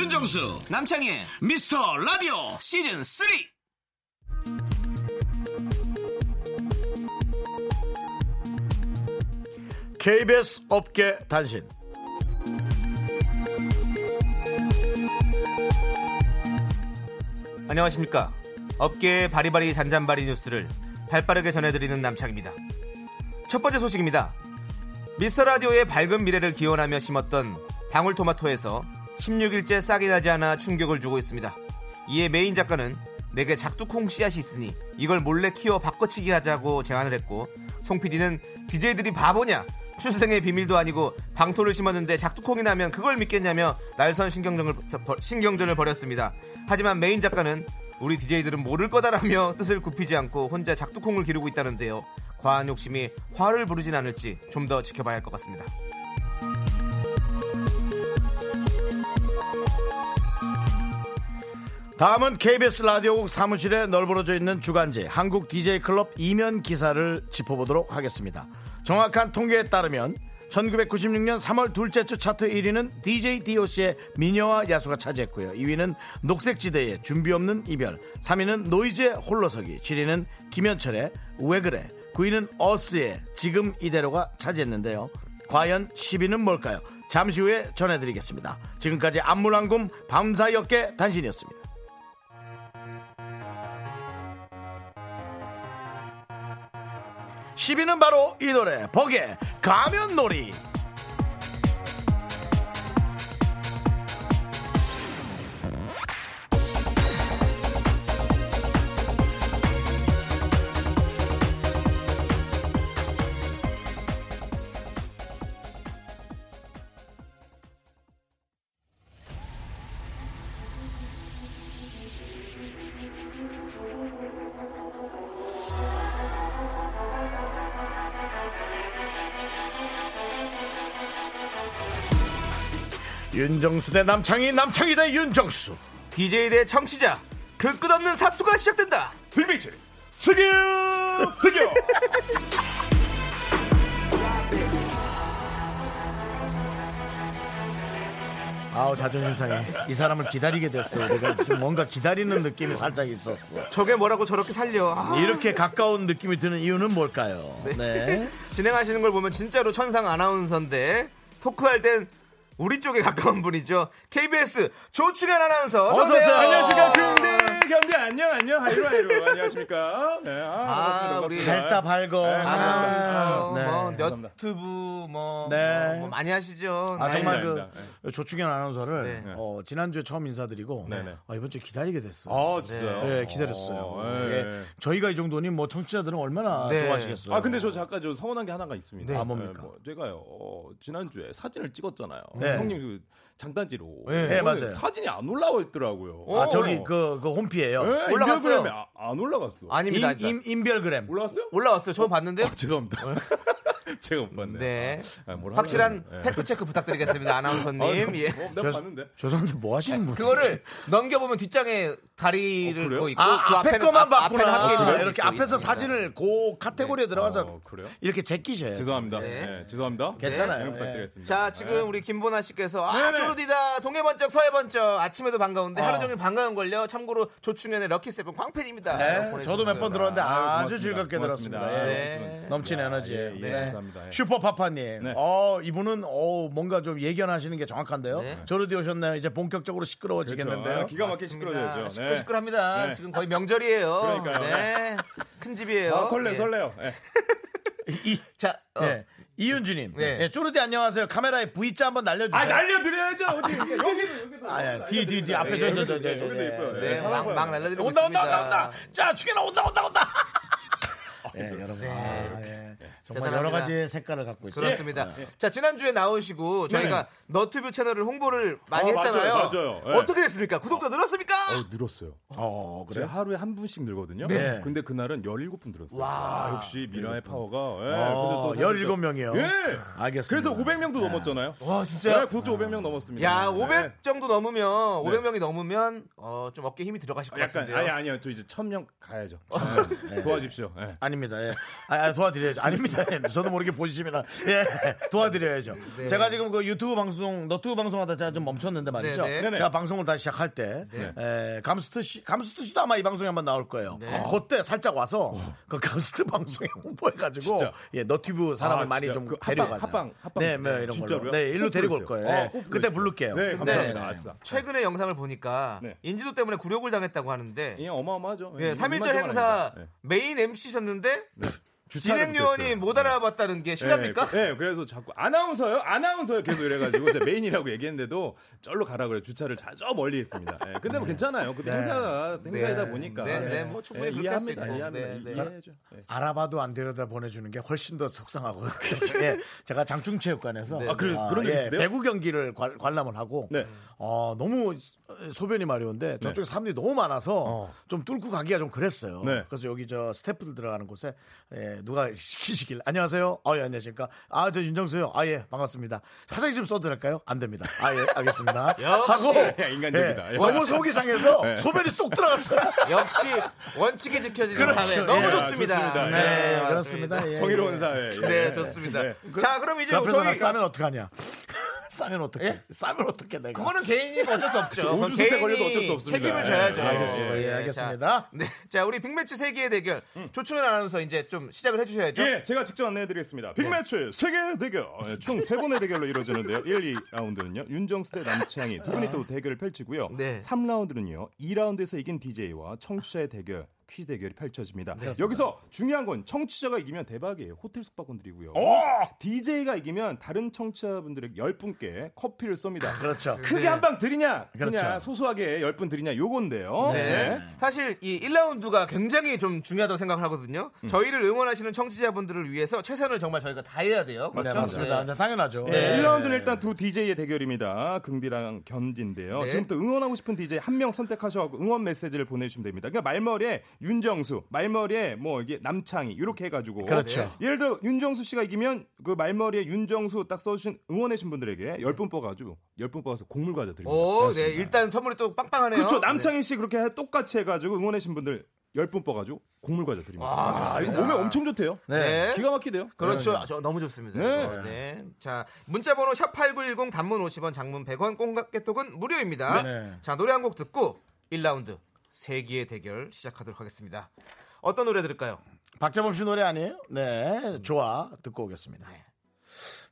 윤정수, 남창희 미스터 라디오. 시즌 3 KBS 업계 단신. 안녕하십니까 업계의 바리바리 잔잔바리 뉴스를 발빠르게 전해드리는 남창입니다 첫 번째 소식입니다 미스터 라디오의 밝은 미래를 기원하며 심었던 방울토마토에서 16일째 싹이 나지 않아 충격을 주고 있습니다 이에 메인 작가는 내게 작두콩 씨앗이 있으니 이걸 몰래 키워 바꿔치기 하자고 제안을 했고 송 PD는 DJ들이 바보냐 출생의 비밀도 아니고 방토를 심었는데 작두콩이 나면 그걸 믿겠냐며 날선 신경전을, 신경전을 벌였습니다. 하지만 메인 작가는 우리 DJ들은 모를 거다라며 뜻을 굽히지 않고 혼자 작두콩을 기르고 있다는데요. 과한 욕심이 화를 부르진 않을지 좀 더 지켜봐야 할 것 같습니다. 다음은 KBS 라디오국 사무실에 널브러져 있는 주간지 한국 DJ 클럽 이면 기사를 짚어보도록 하겠습니다. 정확한 통계에 따르면 1996년 3월 둘째 주 차트 1위는 DJ DOC의 미녀와 야수가 차지했고요. 2위는 녹색지대의 준비 없는 이별, 3위는 노이즈의 홀로서기, 7위는 김현철의 왜 그래, 9위는 어스의 지금 이대로가 차지했는데요. 과연 10위는 뭘까요? 잠시 후에 전해드리겠습니다. 지금까지 안물랑금 밤사이어깨 단신이었습니다. 10위는 바로 이 노래 버게 가면놀이 윤정수 대 남창희 남창희 대 윤정수 DJ 대 청취자 그 끝없는 사투가 시작된다. 빌빅철 승유 득여 아우 자존심 상해 이 사람을 기다리게 됐어 우리가 좀 뭔가 기다리는 느낌이 살짝 있었어 저게 뭐라고 저렇게 살려. 아. 이렇게 가까운 느낌이 드는 이유는 뭘까요 네. 진행하시는 걸 보면 진짜로 천상 아나운서인데 토크할 땐 우리 쪽에 가까운 분이죠. KBS 조충현 아나운서. 어서 오세요. 안녕하십니까 근대 견대 안녕 안녕 하이로 하이로 안녕하십니까 네, 아, 반갑습니다 아, 우리. 밝다 밝어 아나운서 네. 뭐 감사합니다. 너튜브 뭐, 네. 뭐, 뭐 많이 하시죠. 아 네. 정말. 그 조충현 아나운서를 네. 어, 지난주에 처음 인사드리고 네네. 아, 이번 주에 기다리게 됐어요 아 진짜요? 네, 기다렸어요. 어, 예, 네. 저희가 이 정도니 뭐 청취자들은 얼마나 네. 좋아하시겠어요. 아 근데 저 잠깐 저 서운한 게 하나가 있습니다. 네. 아, 뭡니까? 뭐 제가요 어, 지난주에 사진을 찍었잖아요. 네. 형님 그 장단지로 네, 그런데 맞아요. 사진이 안 올라와 있더라고요. 아 저기 그, 그 홈피에요. 네, 올라갔어요. 인별그램에 아- 안 올라갔어. 아닙니다. 임, 임, 인별그램. 올라갔어요? 올라왔어요. 저 봤는데요. 아, 죄송합니다. 제가 못 봤네요. 네. 아, 뭘 확실한. 네. 팩트 체크 부탁드리겠습니다. 아나운서님. 아, 예. 어, 내가 봤는데. 죄송한데 뭐 하시는 분? 그거를 넘겨보면 뒷장에 다리를 어? 거 있고 아, 그 앞에 앞에는 거만 앞- 앞에는 봤구나. 학교 이름이 이렇게 앞에서 있습니다. 사진을 그 카테고리에 들어가서 어? 이렇게 제끼셔요. 죄송합니다. 네. 네, 죄송합니다. 괜찮아요. 네, 네. 부탁드리겠습니다. 자, 지금 우리 김보나 씨께서 아. 쪼르디다. 동해 번쩍, 서해 번쩍. 아침에도 반가운데 어. 하루 종일 반가운 걸요. 참고로 조충현의 럭키 세븐 광팬입니다. 네, 저도 몇 번 들었는데 아주. 즐겁게. 들었습니다. 예. 네. 야, 에너지. 네. 감사합니다. 예. 슈퍼파파님. 네. 어, 이분은 어, 뭔가 좀 예견하시는 게 정확한데요. 네. 저러디 오셨나요? 이제 본격적으로 시끄러워지겠는데요. 그렇죠. 아, 기가 막히게 맞습니다. 시끄러져야죠. 시끌 시끌합니다. 네. 지금 거의 명절이에요. 그러니까요. 네. 큰 집이에요. 아, 설레, 예. 설레요. 예. 이, 자, 어. 네. 이윤주님. 네. 네. 쪼르디 안녕하세요. 카메라에 V자 한번 날려주세요. 아, 날려드려야죠. 어디, 여기도, 여기도. 아, 야, 뒤, 뒤, 뒤, 앞에 저, 저, 저, 저, 저, 여기도 네. 있고요. 네, 예. 막, 막 날려드리고 온다, 온다. 온다, 온다. 자, 죽여라, 온다, 온다, 온다. 예, 여러분. 네. 아, 예. 정말 대단합니다. 여러 가지 색깔을 갖고 있어요. 그렇습니다. 자, 지난주에 나오시고 저희가 너튜브 채널을 홍보를 많이 아, 맞아요, 했잖아요. 맞아요. 네. 어떻게 됐습니까? 구독자 늘었습니까? 어, 늘었어요. 어, 제가 그래. 하루에 한 분씩 늘거든요. 네. 근데 그날은 17분 들었어요. 와. 역시 미라의 파워가. 예. 어, 그래서 또 사실 또- 17명이요. 예. 알겠습니다. 그래서 500명도 넘었잖아요. 와, 진짜. 네, 구독자 500명 넘었습니다. 야, 500 네. 정도 넘으면 500명이 넘으면 어, 좀 어깨 힘이 들어가실 것 약간 같은데요. 아니 아니요. 또 이제 1000명 가야죠. 네. 도와주십시오. 예. 아닙니다. 예. 아, 아, 도와드려야죠. 아닙니다. 예. 저도 모르게 본심이라 예. 도와드려야죠. 네. 제가 지금 그 유튜브 방송, 너튜브 방송하다 제가 좀 멈췄는데 말이죠. 네, 네. 제가 방송을 다시 시작할 때, 에, 감스트 씨, 감스트 씨도 아마 이 방송에 한번 나올 거예요. 네. 그때 살짝 와서 그 감스트 방송에 홍보해가지고 진짜. 예, 너튜브 사람을 아, 많이. 좀 그 데려가자. 합방, 합방. 네, 뭐 이런? 걸로. 네, 일로 꼭 데리고 올. 거예요. 어, 예. 꼭 그때. 부를게요. 네, 감사합니다. 네. 아싸. 최근에 영상을 보니까 네. 인지도 때문에 굴욕을 당했다고 하는데 예, 어마어마하죠. 예, 3일절 행사 메인 MC셨는데 진행 요원이 못 알아봤다는 게 실화입니까? 네, 그래서 자꾸 아나운서요, 아나운서요 계속 이래가지고 제가 메인이라고 얘기했는데도 절로 가라 그래 주차를 자, 저 멀리 했습니다. 예, 근데 뭐 괜찮아요. 근데 행사가 행사이다 보니까 네, 네, 예, 뭐 충분히 예, 그렇게 이해합니다. 할수 있고. 이해합니다. 네, 네. 예. 알아봐도 안 데려다 보내주는 게 훨씬 더 속상하고. 예, 제가 장충체육관에서 아, 그래- 그런 적 있으세요? 배구 경기를 관, 관람을 하고 네. 어, 너무 소변이 마려운데 저쪽에 사람들이 너무 많아서 어. 좀 뚫고 가기가 좀 그랬어요. 네. 그래서 여기 저 스태프들 들어가는 곳에 예, 예, 누가 시키시길. 안녕하세요. 아, 예, 안녕하십니까. 아, 저 윤정수요. 아, 예, 반갑습니다. 화장실 좀 써도 될까요? 안 됩니다. 아, 예, 알겠습니다. 하고. 인간적이다. 예, 너무 속이 상해서 소변이 쏙 들어갔어요. 역시 원칙이 지켜지는 그렇죠. 사회 너무 예, 좋습니다. 좋습니다. 네, 네, 맞습니다. 그렇습니다. 예. 정의로운 사회. 예. 네, 좋습니다. 네. 자, 그럼 이제 옆에서 나 저희 싸면 어떡하냐. 싸면 어떡해. 예? 싸면 어떡해, 내가. 그거는 개인이 어쩔 수 없죠. 우주 숲에 개인이 걸려도 어쩔 수 없습니다. 책임을 예, 져야죠. 예, 알겠습니다. 예, 알겠습니다. 자, 네, 자, 우리 빅매치 세계의 대결 조충현 아나운서 이제 좀 시작을 해주셔야죠. 예, 제가 직접 안내해드리겠습니다. 빅매치 세계 대결 예, 총세 번의 대결로 이루어지는데요. 1, 2라운드는요 윤정수 대 남창희 두 분이 또 대결을 펼치고요. 네. 3라운드는요 2라운드에서 이긴 DJ와 청취자의 대결. 퀴즈 대결이 펼쳐집니다. 여기서 중요한 건 청취자가 이기면 대박이에요. 호텔 숙박권 드리고요. DJ가 이기면 다른 청취자분들에게 10분께 커피를 쏩니다. 그렇죠. 크게 한방 드리냐, 그냥 그렇죠. 소소하게 10분 드리냐 요건데요. 네. 사실 이 1라운드가 굉장히 좀 중요하다고 생각을 하거든요. 음. 저희를 응원하시는 청취자분들을 위해서 최선을 정말 저희가 다 해야 돼요. 네, 그렇죠? 맞습니다. 네, 당연하죠. 네, 네. 1라운드는 일단 두 DJ의 대결입니다. 긍디랑 견디인데요. 네. 지금부터 응원하고 싶은 DJ 한 명 선택하셔서 응원 메시지를 보내주시면 됩니다. 그러니까 말머리에 윤정수, 말머리에 뭐 이게 남창희 이렇게 해가지고 그렇죠. 예를 들어 윤정수 씨가 이기면 그 말머리에 윤정수 딱 써주신 응원해주신 분들에게 10분 뽑아가지고 10분 뽑아서 곡물 과자 드립니다. 오, 네. 일단 선물이 또 빵빵하네요. 그렇죠. 남창희 씨 그렇게 해- 똑같이 해가지고 응원해주신 분들 10분 뽑아가지고 곡물 과자 드립니다. 아, 이거 몸에 엄청 좋대요. 네. 기가 막히대요. 그렇죠. 아, 저 너무 좋습니다. 네. 네. 자, 문자 번호 샵8910 단문 50원, 장문 100원, 꽁각개톡은 무료입니다. 네. 자, 노래 한 곡 듣고 1라운드 세기의 대결 시작하도록 하겠습니다. 어떤 노래 들을까요? 박재범 씨 노래 아니에요? 네, 좋아 듣고 오겠습니다.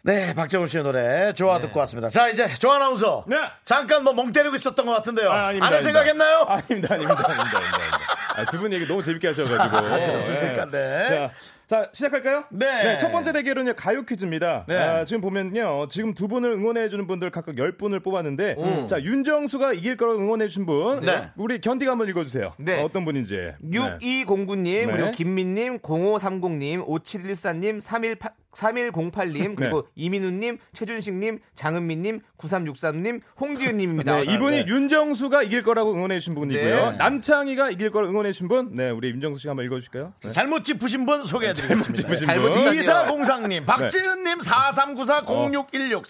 네, 박재범 씨의 노래 좋아 듣고 왔습니다. 자, 이제 조 아나운서. 네. 잠깐 뭐 멍 때리고 있었던 것 같은데요. 아, 아닙니다, 안에 아닙니다. 생각했나요? 아닙니다, 아닙니다, 아닙니다, 아닙니다. 아, 두분 얘기 너무 재밌게 하셔가지고. 그렇습니까? 네. 자, 자, 시작할까요? 네. 첫 번째 대결은요, 가요 퀴즈입니다. 네. 아, 지금 보면요, 지금 두 분을 응원해주는 분들 각각 10분을 뽑았는데, 자, 윤정수가 이길 거라고 응원해주신 분, 네. 우리 견디가 한번 읽어주세요. 네. 어떤 분인지. 네. 6209님, 네. 그리고 김민님, 0530님, 5714님, 318, 3108님, 그리고 이민우님, 최준식님, 장은미님, 9363님, 홍지은님입니다. 네, 이분이 윤정수가 이길 거라고 응원해 주신 분이고요. 네. 남창희가 이길 거라고 응원해 주신 분, 네, 우리 윤정수 씨가 한번 읽어주실까요? 네. 잘못 짚으신 분 소개해드리겠습니다. 짚으신 잘못 분. 짚으신 이사공상님, 박지은님, 4394-0616,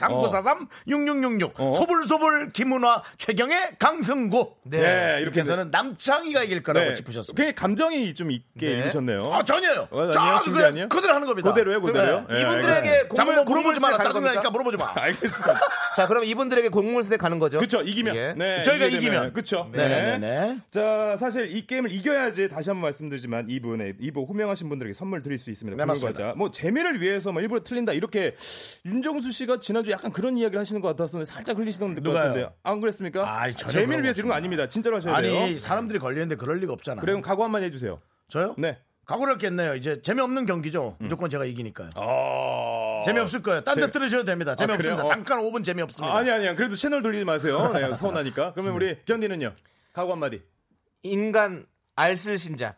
3943-6666, 어. 소불소불 김은화, 최경의 강승구. 네. 네, 이렇게 해서. 이렇게서는 남창희가 이길 거라고 네. 짚으셨습니다. 굉장히 감정이 좀 있게 네. 읽으셨네요. 아, 전혀요. 어? 그냥 준비 아니에요? 그대로 하는 겁니다. 그대로요, 그대로요? 네. 예, 이분들에게 곡물, 물어보지 마라. 짜증나니까? 물어보지 마. 알겠습니다. 자, 그럼 이분들에게 곡물세 가는 거죠? 그쵸, 이기면. 예. 네, 저희가. 이기면. 그쵸. 네네네. 자, 사실 이 게임을 이겨야지 다시 한번 말씀드리지만 이분의 이분 호명하신 분들에게 선물 드릴 수 있습니다. 네, 맞습니다. 뭐 재미를 위해서 뭐 일부러 틀린다 이렇게 윤정수 씨가 지난주 에 약간 그런 이야기를 하시는 것 같았었는데 살짝 흘리시던 것? 같은데요. 안 그랬습니까? 전혀 재미를 위해서 이런 거 아닙니다. 진짜로 하셔야 돼요. 아니, 사람들이 걸리는데 그럴 리가 없잖아. 그럼 각오 한번 해주세요. 저요? 네. 각오를 했겠네요. 이제 재미없는 경기죠. 무조건 제가 이기니까요. 어... 재미없을 거예요. 딴데 재- 들으셔도 됩니다. 재미없습니다. 그래요? 어. 잠깐 5분 재미없습니다. 아니 아니야. 그래도 채널 돌리지 마세요. 네, 서운하니까. 그러면 우리 견디는요. 각오 한마디. 인간 알쓸신잡.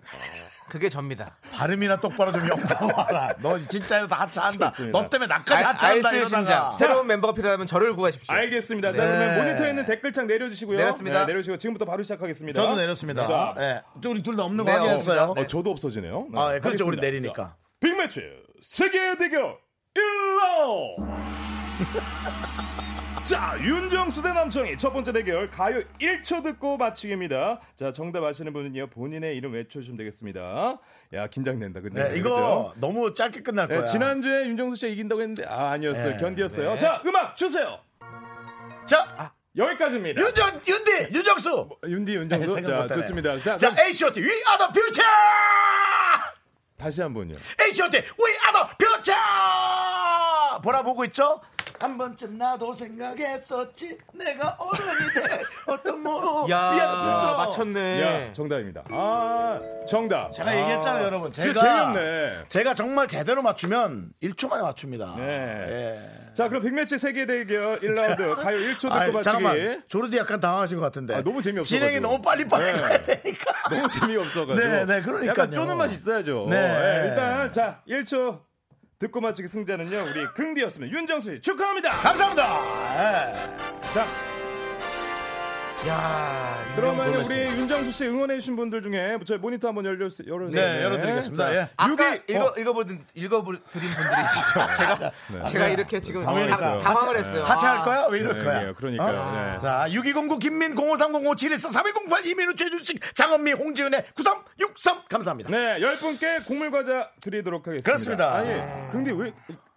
그게 접니다. 발음이나 똑바로 좀 연구하라. 너 진짜 다 하차한다. 너 때문에 나까지 알- 하차한다. 이러다가. 새로운 멤버가 필요하면 저를 구하십시오. 알겠습니다. 자, 네. 그러면 모니터에 있는 댓글창 내려주시고요. 내렸습니다. 네, 내려주시고 지금부터 바로 시작하겠습니다. 저도 내렸습니다. 자, 네. 우리 둘 다 없는 거 네, 확인했어요. 어, 저도 없어지네요. 네, 아, 예, 그렇죠. 우리 하겠습니다. 내리니까. 자, 빅매치 세계 대결 1라운드. 자, 윤정수 대 남청이 첫 번째 대결 가요 1초 듣고 맞추기입니다. 자, 정답 아시는 분은요 본인의 이름 외쳐주시면 되겠습니다. 야, 긴장된다. 근데 네, 이거 너무 짧게 끝날 네, 거야. 지난주에 윤정수 씨가 이긴다고 했는데 아 아니었어요. 네, 견디였어요. 네. 자, 음악 주세요. 자, 여기까지입니다. 윤정, 윤디, 윤정수. 윤디 윤정수. 생각 자, 못하네. 좋습니다. 자, 자, H.O.T. We are the future! 다시 한 번요. H.O.T. We are the future! 보라 보고 있죠? 한 번쯤 나도 생각했었지. 내가 어른이 돼. 어떤 뭐. 야, future. 맞췄네. 야, 정답입니다. 아, 정답. 제가 아, 얘기했잖아요, 여러분. 진짜 제가 재미없네. 제가 정말 제대로 맞추면 1초 만에 맞춥니다. 네. 예. 자, 그럼 빅매치 세계 대결 1라운드 가요 1초 듣고 아이, 맞추기. 잠깐만. 조르디 약간 당황하신 것 같은데. 아, 너무 재미없어가지고. 진행이 너무 빨리 빨리 네. 가야 되니까. 너무 재미없어가지고. 네, 네, 그러니까요. 약간 쪼는 맛이 있어야죠. 네. 네, 일단, 자, 1초 듣고 맞추기 승자는요, 우리 긍디였습니다. 윤정수 씨 축하합니다! 감사합니다. 예. 자, 야, 그러면 우리 윤정수 씨 응원해 주신 분들 중에 저희 모니터 한번 열려, 열어주세요. 네, 열어드리겠습니다. 자, 예. 아까 읽어 어. 읽어보든 읽어드린 분들이시죠. 제가 제가 이렇게 지금 당황했어요. 당- 당황을 했어요. 같이 아. 할 거야? 왜 이럴 네, 거야? 네, 그러니까요. 어? 네. 자, 6209 김민 0530 5714 3208 이민우 최준식 장은미 홍지은의 9363 감사합니다. 네, 열 분께 곡물 과자 드리도록 하겠습니다. 그렇습니다. 아, 예. 근데 왜,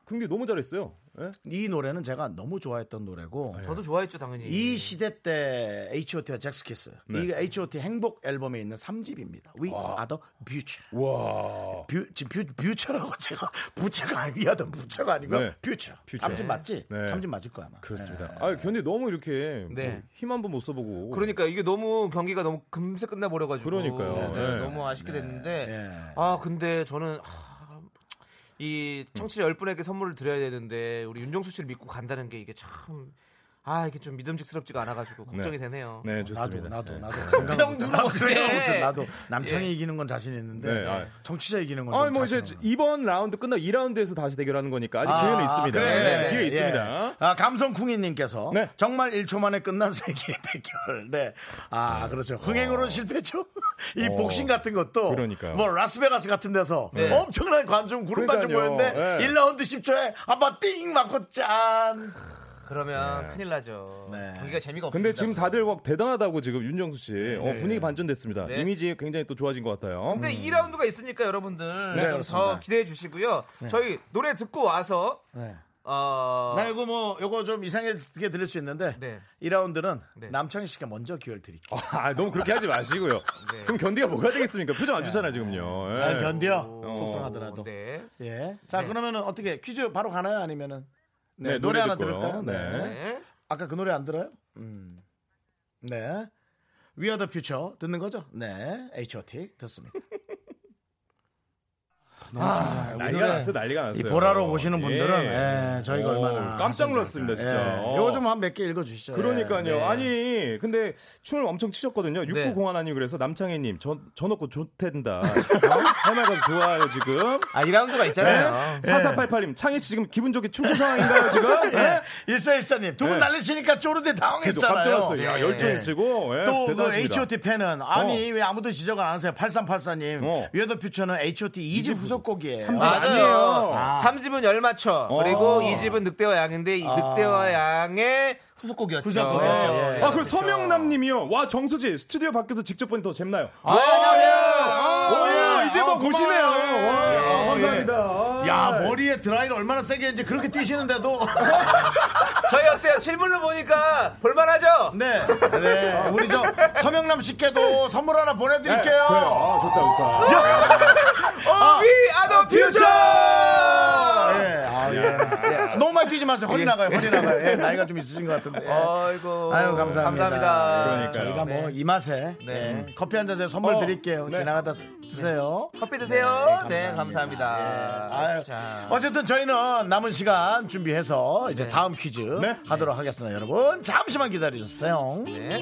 근데 너무 잘했어요. 예? 이 노래는 제가 너무 좋아했던 노래고 저도 좋아했죠 당연히. 이 시대 때 H.O.T와 젝스키스 네. 이 H.O.T 행복 앨범에 있는 3집입니다. We are the future. 와. 퓨, 지금 퓨, future라고 제가 부처가 아니 위하던 부처가 아니고 네. 퓨처. 퓨처. 3집 맞지? 네. 3집 맞을 거야 아마. 그렇습니다. 네. 아, 근데 너무 이렇게 네. 힘한 번 못 써보고. 그러니까 이게 너무 경기가 너무 금세 끝나버려가지고 그러니까요. 네, 네. 너무 아쉽게 됐는데 네. 아 근데 저는 하, 이 청취자 열 분에게 선물을 드려야 되는데 우리 윤정수 씨를 믿고 간다는 게 이게 참 아 이게 좀 믿음직스럽지가 않아가지고 걱정이 네. 되네요. 네, 나도 좋습니다. 나도 네. 나도 누구 나도? 생각을 못해. 나도 남창이 예. 이기는 건 자신 있는데 네, 아. 정치자 이기는 건 아, 좀뭐 이제 없는. 이번 라운드 끝나 2라운드에서 다시 대결하는 거니까 아직 기회는 있습니다. 그래, 네, 네, 기회 예. 있습니다. 아, 감성쿵이님께서 네. 정말 1초 만에 끝난 세계의 대결. 네. 아, 그렇죠. 흥행으로 실패죠. 이 어. 복싱 같은 것도. 그러니까요. 뭐 라스베가스 같은 데서 네. 엄청난 관중, 구름 관중 그러니까요. 모였는데 네. 1라운드 10초에 한번 띵 맞고 짠. 그러면 큰일 나죠. 네. 경기가 재미가 없습니다. 근데 지금 다들 막 대단하다고 지금 윤정수 씨 어, 분위기 반전됐습니다. 네. 이미지 굉장히 또 좋아진 것 같아요. 근데 2라운드가 있으니까 여러분들 네. 더 기대해 주시고요. 저희 노래 듣고 와서 네. 어 나 이거 뭐, 요거 좀 이상하게 들릴 수 있는데. 네. 2라운드는 네. 남창희 씨가 먼저 기회를 드릴게요. 아, 너무 그렇게 하지 마시고요. 네. 그럼 견디가 뭐가 되겠습니까? 표정 안 좋잖아요, 지금요. 예. 잘 견뎌. 오, 속상하더라도. 네. 예. 자, 네. 그러면은 어떻게 퀴즈 바로 가나요? 아니면은. 네, 네, 노래, 노래 하나. 들을까요? 네. 네. 아까 그 노래 안 들어요? 음. 네. We are the future 듣는 거죠? 네. H.O.T. 듣습니다. 아, 난리가 났어요, 난리가 났어요. 이 보라로 보시는 분들은 예, 저희가 오, 얼마나 깜짝 놀랐습니다, 진짜. 예. 요거 좀 한 몇 개 읽어 주시죠. 그러니까요. 네. 아니, 근데 춤을 엄청 치셨거든요. 육구 네. 공환아님 그래서 남창희님 저, 저 놓고 좋텐다. 어? 해맑아서 좋아요, 지금. 아 2라운드가 있잖아요. 네. 4488님, 창희 씨 지금 기분 좋게 춤춘 상황인가요, 지금? 네. 일사일사님 두분 네. 날리시니까 쪼르대 그래도 깜짝 당황했잖아요. 놀랐어요. 야, 네. 열정 있으시고. 예, 또그 대단하십니다. H.O.T 팬은 아니 왜 아무도 지적을 안 하세요? 8384님 어. 위어더 퓨처는 H.O.T 2집 후속 곡이에요. 삼집 아, 아니에요. 맞아요. 3집은 열맞춰. 그리고 2집은 늑대와 양인데 이 늑대와 양의 후속곡이었죠. 후속곡이었죠. 예. 아, 그 서명남 님이요. 와, 정수지 스튜디오 밖에서 직접 보니 더 잼나요. 아, 안녕하세요. 와, 이제 뭐 아, 보시네요. 와, 예. 감사합니다. 아. 야 머리에 드라이를 얼마나 세게 했는지 그렇게 뛰시는데도 저희 어때요? 실물로 보니까 볼만하죠? 네, 네. 우리 저 서명남 씨께도 선물 하나 네, 보내드릴게요. 그래요. 아, 좋다, 좋다. 어, We are the future! 예, 아, 예. 너무 많이 뛰지 마세요. 허리 나가요, 허리 나가요. 예, 나이가 좀 있으신 것 같은데. 아이고. 아유, 감사합니다. 감사합니다. 그러니까요. 저희가 뭐 이 맛에 네. 예, 커피 한 잔 선물 어, 드릴게요. 네. 지나가다 드세요. 커피 드세요. 네, 네, 감사합니다. 예. 아유, 자. 어쨌든 저희는 남은 시간 준비해서 이제 다음 퀴즈 네. 하도록 하겠습니다. 여러분 잠시만 기다려주세요. 네.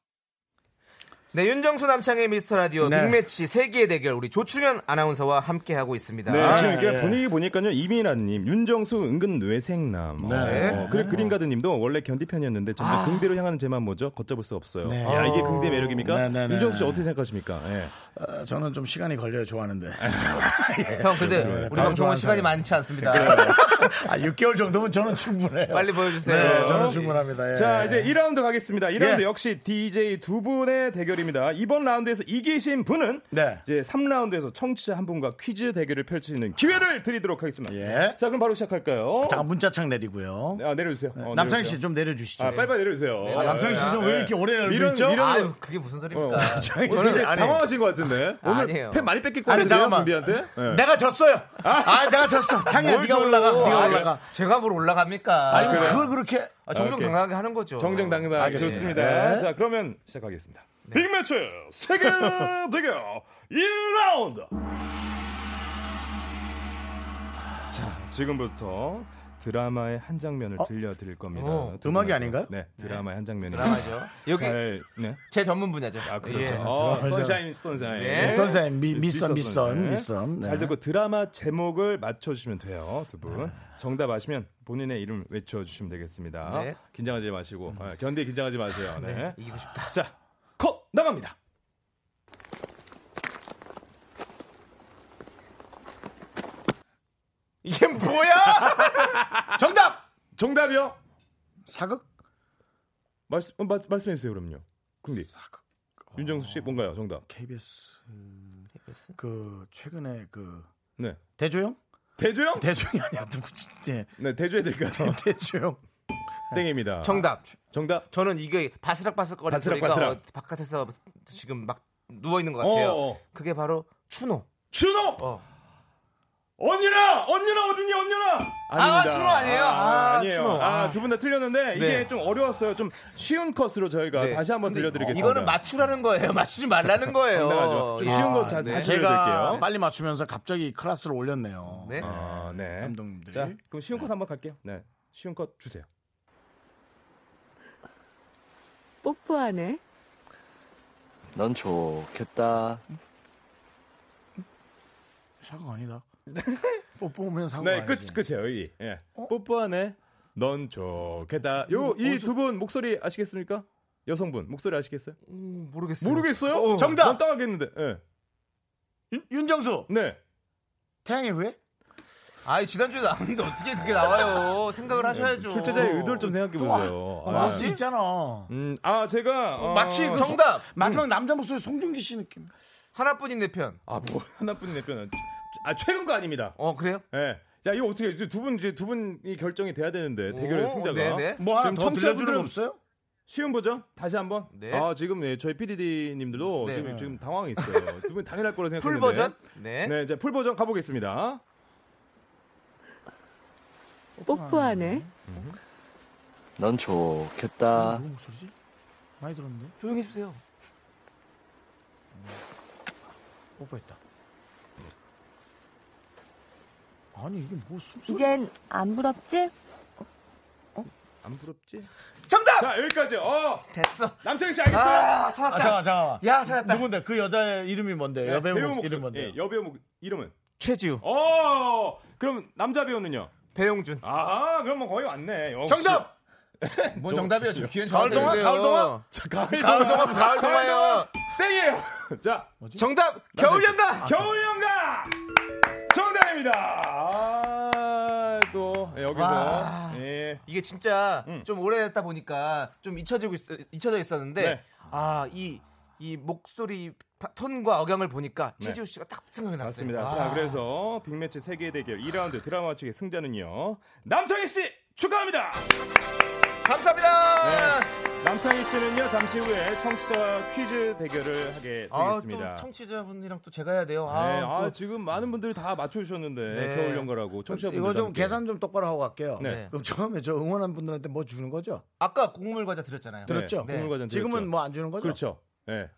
네, 윤정수 남창의 미스터 라디오 네. 빅매치 세계의 대결 우리 조충현 아나운서와 함께 하고 있습니다. 네, 지금 이게 예. 분위기 보니까요. 이민아님, 윤정수 은근 뇌생남. 네. 어, 그래 그린가드님도 원래 견디 편이었는데 점점 아. 긍대로 향하는 제맘 뭐죠? 걷잡을 수 없어요. 네. 야 이게 긍대 매력입니까? 네, 네, 네. 윤정수 씨 어떻게 생각하십니까? 예. 어, 저는 좀 시간이 걸려요 좋아하는데 형, 근데 우리 바로 방송은 시간이. 많지 않습니다. 아 6개월 정도면 저는 충분해요. 빨리 보여주세요. 네, 저는 충분합니다. 예. 자, 이제 2라운드 가겠습니다. 2라운드 예. 역시 DJ 두 분의 대결입니다. 이번 라운드에서 이기신 분은 네. 이제 3라운드에서 청취자 한 분과 퀴즈 대결을 펼칠 수 있는 기회를 드리도록 하겠습니다. 예. 자, 그럼 바로 시작할까요? 잠깐 문자창 내리고요. 아, 내려주세요. 어, 남창희. 씨 좀 내려주시죠. 아, 빨리빨리 내려주세요. 아, 남창희 씨 좀 왜 이렇게 오래 열고 미련- 있죠? 미련- 아유, 그게 무슨 소리입니까? 남창희 오늘 당황하신 것 같은데. 오늘 아니에요. 팬 많이 뺏길 것 아니, 같은데요, 잠깐만. 네. 내가 졌어요. 아, 내가 졌어. 창희야, 뭘 네가? 올라가. 어떻게 올라가? 제가 뭘 올라갑니까? 아니 그래요? 그걸 그렇게 아, 정정 오케이. 당당하게 하는 거죠. 정정당당 알겠습니다. 좋습니다. 네. 자, 그러면 시작하겠습니다. 빅매치 세계 대결 1라운드. 자, 지금부터 드라마의 한 장면을 들려드릴 겁니다. 어, 두 음악이. 아닌가요? 네, 드라마의 한 장면이 드라마죠. 여기 잘, 네. 제 전문 분야죠. 아, 그렇죠. 예. 어, 선샤인, 선샤인. 네. 선생 미, 미선 미선 네. 미선. 네. 잘 듣고 드라마 제목을 맞춰주시면 돼요, 두 분. 정답 아시면 본인의 이름 외쳐주시면 되겠습니다. 네. 긴장하지 마시고, 아, 견디 긴장하지 마세요. 네. 네, 이기고 싶다. 자, 컷 나갑니다. 이게 뭐야? 정답 정답이요? 사극 말씀 어, 마- 말씀해 주세요, 그럼요. 궁디. 윤정수 씨 뭔가요? 정답. KBS 그 최근에 그 네. 대조영 대조영? 대조영이 아니야 누구지? 예. 네, 대조해 드릴까요? 대조영 땡입니다. 정답. 정답. 저는 이게 바스락바스락거리는 바스락, 소리가 바스락. 어, 바깥에서 지금 막 누워 있는 것 같아요. 어, 어. 그게 바로 추노. 준호! 어. 언니나! 언니나 어디니, 언니나! 아, 준호 아니에요? 아, 아 니에요. 준호. 아, 두 분 다 틀렸는데, 이게 네. 좀 어려웠어요. 좀 쉬운 컷으로 저희가 네. 다시 한번 들려드리겠습니다. 이거는 맞추라는 거예요. 맞추지 말라는 거예요. 당당하죠. 좀 쉬운 거 자- 네. 다시 제가 들려드릴게요. 빨리 맞추면서 갑자기 클래스를 올렸네요. 네. 아, 네. 감독님들이. 자, 그럼 쉬운 컷 한번 갈게요. 네. 쉬운 컷 주세요. 뽀뽀하네. 넌 좋겠다. 사극 아니다. 뽀뽀면 사극 네, 아니지. 끝, 끝이에요, 이. 예. 뽀뽀하네. 넌 좋겠다. 요, 이 두 분 목소리 아시겠습니까? 여성분, 목소리 아시겠어요? 음, 모르겠어요. 모르겠어요? 어, 정답! 난 따가겠는데, 예. 윤, 윤정수 네. 태양의 후예? 아이 지난주에 나왔는데 어떻게 그게 나와요? 생각을 하셔야죠. 출제자의 의도를 좀 생각해 보세요. 아, 할수 있잖아. 음, 아, 제가. 어, 마치 그 정답. 마지막 남자 목소리 송중기 씨 느낌. 하나뿐인 내 편. 아, 뭐, 하나뿐인 내 편은. 아, 최근 거 아닙니다. 어 그래요? 예. 자, 이거 어떻게, 두 분, 이제 두 분이 결정이 돼야 되는데, 대결의 오, 승자가. 네네. 뭐 하나 더 들려주는 없어요? 쉬운 거죠? 다시 한 번. 네. 아, 지금 네, 저희 PD님들도 네. 지금, 지금 당황해 있어요. 두 분 당연할 거라 생각했는데. 풀 버전? 네. 네, 이제 풀 버전 가보겠습니다. 뽀뽀하네. 넌 좋겠다. 누구 목소리지? 많이 들었는데. 조용히 해주세요. 뽀뽀했다. 아니 이게 뭐 숨소리? 이젠 안 부럽지? 안 부럽지? 정답. 자, 여기까지. 어, 됐어. 남창희 씨 알겠어요? 아아 찾았다. 잠깐 잠깐. 야 찾았다. 누군데 그 여자의 이름이 뭔데? 네, 여배우 배우. 이름 뭔데? 예, 여배우 목 이름은? 최지우, 어, 그럼 남자 배우는요? 배용준. 아, 그럼 뭐 거의 왔네. 역시. 정답. 뭔 정답이야? 저 기회는 가을 동화? 정답인데요. 가을 동화? 자, 가을 동화. 동화, 가을 동화요. 땡이에요. 자, 정답. 겨울 연가. 겨울 연가 정답입니다. 아, 또 예, 여기서 와. 예. 이게 진짜 음. 좀 오래됐다 보니까 좀 잊혀지고 있, 잊혀져 있었는데 네. 아이 이 목소리 파- 톤과 억양을 보니까 네. 최지우 씨가 딱 생각이. 아. 자, 그래서 빅매치 세계 대결 2라운드 드라마 측의 승자는요. 남창희 씨 축하합니다. 감사합니다. 남창희 씨는요 잠시 후에 청취자 퀴즈 대결을 하게 아, 되겠습니다. 또 청취자분이랑 또 제가 해야 돼요. 네, 아, 아, 또 지금 많은 분들이 다 맞춰주셨는데 네. 겨울 연가라고 청취자분들 이거 좀 계산 좀 똑바로 하고 갈게요. 네. 그럼 처음에 저 응원한 분들한테 뭐 주는 거죠? 아까 곡물 과자 드렸잖아요. 들었죠? 네. 국물 과자 지금은 뭐 안 주는 거죠? 그렇죠. 예.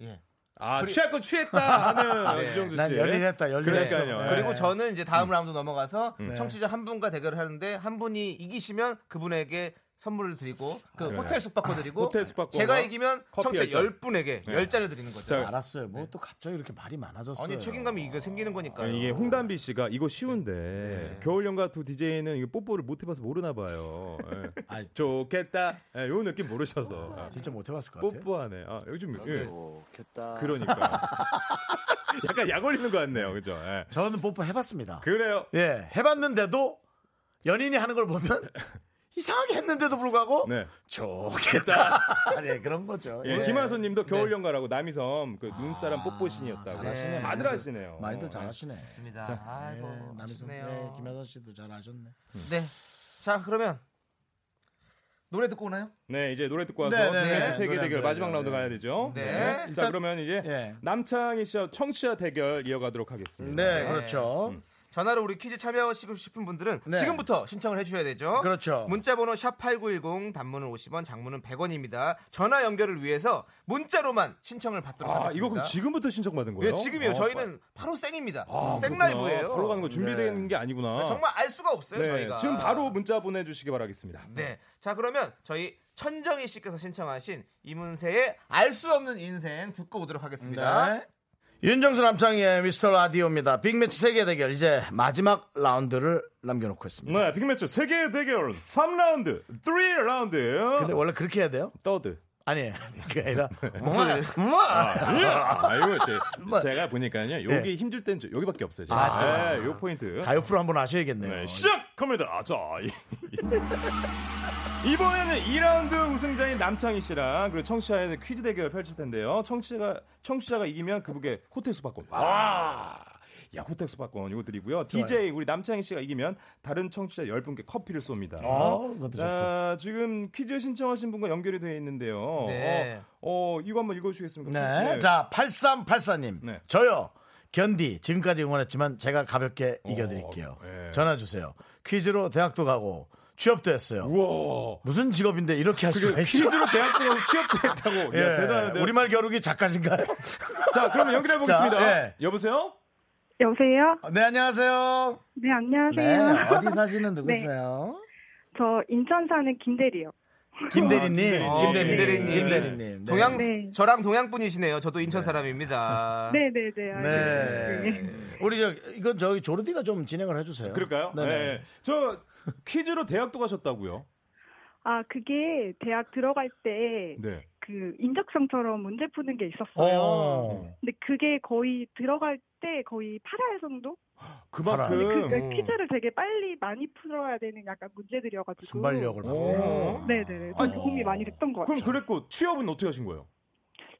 예. 아 그리- 취할 건 취했다 하는 네. 유정수 씨. 난 열일했다, 열일했어. 그러니까요. 네. 그리고 저는 이제 다음 라운드 넘어가서 음. 청취자 한 분과 대결을 하는데 한 분이 이기시면 그분에게 선물을 드리고 그 그래. 호텔 숙박권 드리고 호텔 숙박권과 제가 이기면 청취자 열열 분에게 네. 열 잔을 드리는 거죠. 자, 알았어요. 뭐 또 갑자기 이렇게 말이 많아졌어요. 아니 책임감이 이거 생기는 거니까요. 아니, 이게 홍담비 씨가 이거 쉬운데 네. 겨울 연가 두 DJ는 이거 뽀뽀를 못 해봐서 모르나 봐요. 예. 아니, 좋겠다. 예, 요 느낌 모르셔서 아, 진짜 못 해봤을 것 같아요. 뽀뽀하네. 아 요즘 예. 좋겠다. 그러니까 약간 약 올리는 것 같네요. 그죠? 예. 저는 뽀뽀 해봤습니다. 그래요. 예, 해봤는데도 연인이 하는 걸 보면 이상하게 했는데도 불구하고 네. 좋겠다. 네, 그런 거죠. 예, 김하선님도 겨울 연가라고 남이섬 그 눈사람 뽀뽀신이었다고. 잘하시네. 다들 하시네요. 많이들 잘하시네. 맞습니다. 자, 아이고 예, 남이섬. 네, 김하선 씨도 잘하셨네. 네. 자 그러면 노래 듣고 오나요? 네, 이제 노래 듣고 와서 네, 네, 네. 세계 대결 노래, 마지막 네, 라운드 네. 가야 되죠. 네. 자, 일단- 그러면 이제 예. 남창희 씨와 청취자 대결 이어가도록 하겠습니다. 네, 그렇죠. 음. 전화로 우리 퀴즈 참여하시고 싶은 분들은 네. 지금부터 신청을 해주셔야 되죠. 그렇죠. 문자번호 샵 #8910 단문은 50원, 장문은 100원입니다. 전화 연결을 위해서 문자로만 신청을 받도록 아, 하겠습니다. 이거 그럼 지금부터 신청받은 거예요? 예, 지금이요. 어, 저희는 바로 생입니다. 아, 생 그렇구나. 라이브예요. 바로 가는 거 준비되는 게 아니구나. 정말 알 수가 없어요. 네, 저희가 지금 바로 문자 보내주시기 바라겠습니다. 네. 자 그러면 저희 천정희 씨께서 신청하신 이문세의 알 수 없는 인생 듣고 오도록 하겠습니다. 네. 윤정수 남창희의 미스터 라디오입니다. 빅매치 세계 대결 이제 마지막 라운드를 남겨놓고 있습니다. 네, 빅매치 세계 대결 3라운드, 3라운드. 근데 원래 그렇게 해야 돼요? 떠드. 아니, 그게 아니라 목소리를. 아, 이거 제, 제가 보니까요. 여기 힘줄 땐 저- 여기밖에 없어요. 제가. 맞죠, 맞죠. 네, 요 포인트. 가요 프로 한번 하셔야겠네요. 네, 시작합니다. 자, 이- 이번에는 2라운드 우승자인 남창희 씨랑 그리고 청취자의 퀴즈 대결을 펼칠 텐데요. 청취자가 청취자가 이기면 그분께 호텔 숙박권. 와. 야, 호텔 숙박권 이거 드리고요. DJ 우리 남창희 씨가 이기면 다른 청취자 10분께 커피를 쏩니다. 어, 그것도 자, 지금 퀴즈 신청하신 분과 연결이 되어 있는데요. 네. 어, 어, 이거 한번 읽어 주시겠습니까? 네. 자, 8384님. 네. 저요. 견디. 지금까지 응원했지만 제가 가볍게 이겨 드릴게요. 네. 전화 주세요. 퀴즈로 대학도 가고 취업도 했어요. 우와. 무슨 직업인데 이렇게 할 수가 있죠? 퀴즈로 가고 취업도 했다고. 예. 야, 대단한데. 우리말 겨루기 작가신가요? 자, 그러면 연결해 보겠습니다. 자, 예. 여보세요? 여보세요? 네, 안녕하세요. 네, 네, 안녕하세요. 어디 사시는 누구세요? 저 인천 사는 김대리요. 김대리님. 어, 김대리님. 김대리님. 김대리님. 네. 동양 네. 저랑 동양 분이시네요. 저도 인천 사람입니다. 네네 네. 네. 우리 저 이건 저기 조르디가 좀 진행을 해주세요. 그럴까요? 네. 저 퀴즈로 대학도 가셨다고요? 아, 그게 대학 들어갈 때 네. 그 인적성처럼 문제 푸는 게 있었어요. 어. 근데 그게 거의 들어갈 때 거의 8할 정도? 그만큼 그 음. 퀴즈를 되게 빨리 많이 풀어야 되는 약간 문제들이어가지고. 순발력을. 받고. 네네네. 좀 도움이 많이 됐던 것 그럼 같아요. 그랬고 취업은 어떻게 하신 거예요?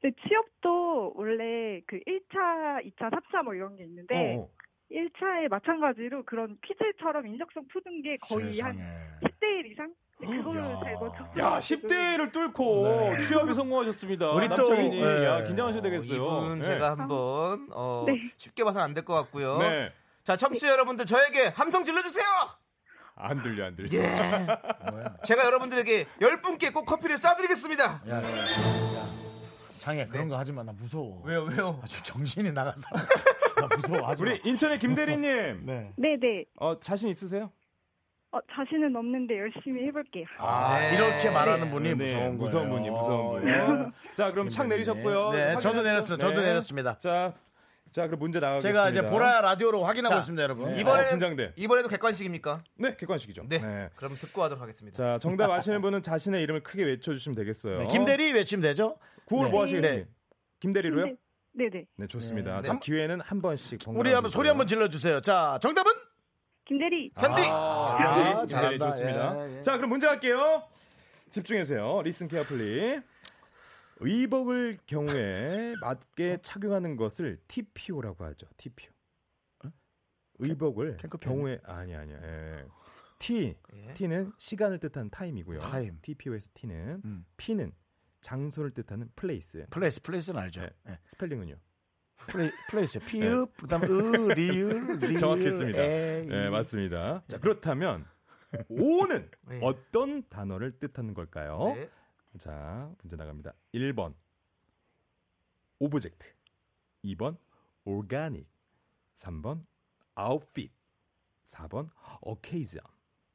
근데 취업도 원래 그 1차, 2차, 3차 뭐 이런 게 있는데 어, 어. 1차에 마찬가지로 그런 퀴즈처럼 인적성 푸는 게 거의 한 세상에. 10대 1 이상? 네, 그거를 야. 잘 거쳤어요. 야, 10대를 뚫고 네. 취업에 성공하셨습니다. 우리 또, 남창희님, 네. 야, 긴장하셔야 되겠어요. 이분 네. 제가 한번 어, 네. 쉽게 봐서는 안 될 것 같고요. 네. 자, 청취자 여러분들 저에게 함성 질러주세요. 안 들려, 안 들려. 예. 제가 여러분들에게 열 분께 꼭 커피를 쏴드리겠습니다. 야, 야, 야. 장애 그런 거 하지 마. 나 무서워. 왜요, 왜요? 아, 저 정신이 나가서. 나 무서워. 우리 인천의 김대리님, 네. 네 네. 어, 자신 있으세요? 어, 자신은 없는데 열심히 해볼게요. 아, 네. 이렇게 말하는 분이 네, 무서운 거예요. 무서운 분이, 무서운 분이. 예. 자, 그럼 창 내리셨고요. 네, 저도. 내렸습니다. 저도 내렸습니다. 자, 자, 그럼 문제 나가겠습니다. 제가 이제 보라 라디오로 확인하고 자, 있습니다, 여러분. 네. 이번에 어, 긴장돼. 이번에도 객관식입니까? 네, 객관식이죠. 네. 그럼 듣고 하도록 하겠습니다. 자, 정답 아시는 분은 자신의 이름을 크게 외쳐주시면 되겠어요. 네, 김대리 외치면 되죠? 구호를 네. 뭐 하시겠습니까? 네. 김대리로요? 네. 네네. 네, 좋습니다. 네. 자, 기회는 한 번씩. 번갈아 우리 한번. 소리 한번 질러주세요. 자, 정답은? 김대리. 견디! 아, 아, 잘한다. 좋습니다. 예, 예. 자, 그럼 문제 할게요. 집중해주세요. Listen carefully. 의복을 경우에 맞게 착용하는 것을 TPO라고 하죠. TPO. 의복을 캔커피 경우에 아니 아니야. 예. T T는 시간을 뜻하는 time이고요. time. TPO에서 T는 음. P는 장소를 뜻하는 place. place, place는 알죠. 네. 네. 스펠링은요? play, place. 피읍, 그 다음 으, 리을, 리을. 정확했습니다. 에이. 네, 맞습니다. 자, 그렇다면 O는 네. 어떤 단어를 뜻하는 걸까요? 네. 자, 문제 나갑니다. 1번 object 2번 organic 3번 아웃핏 4번 occasion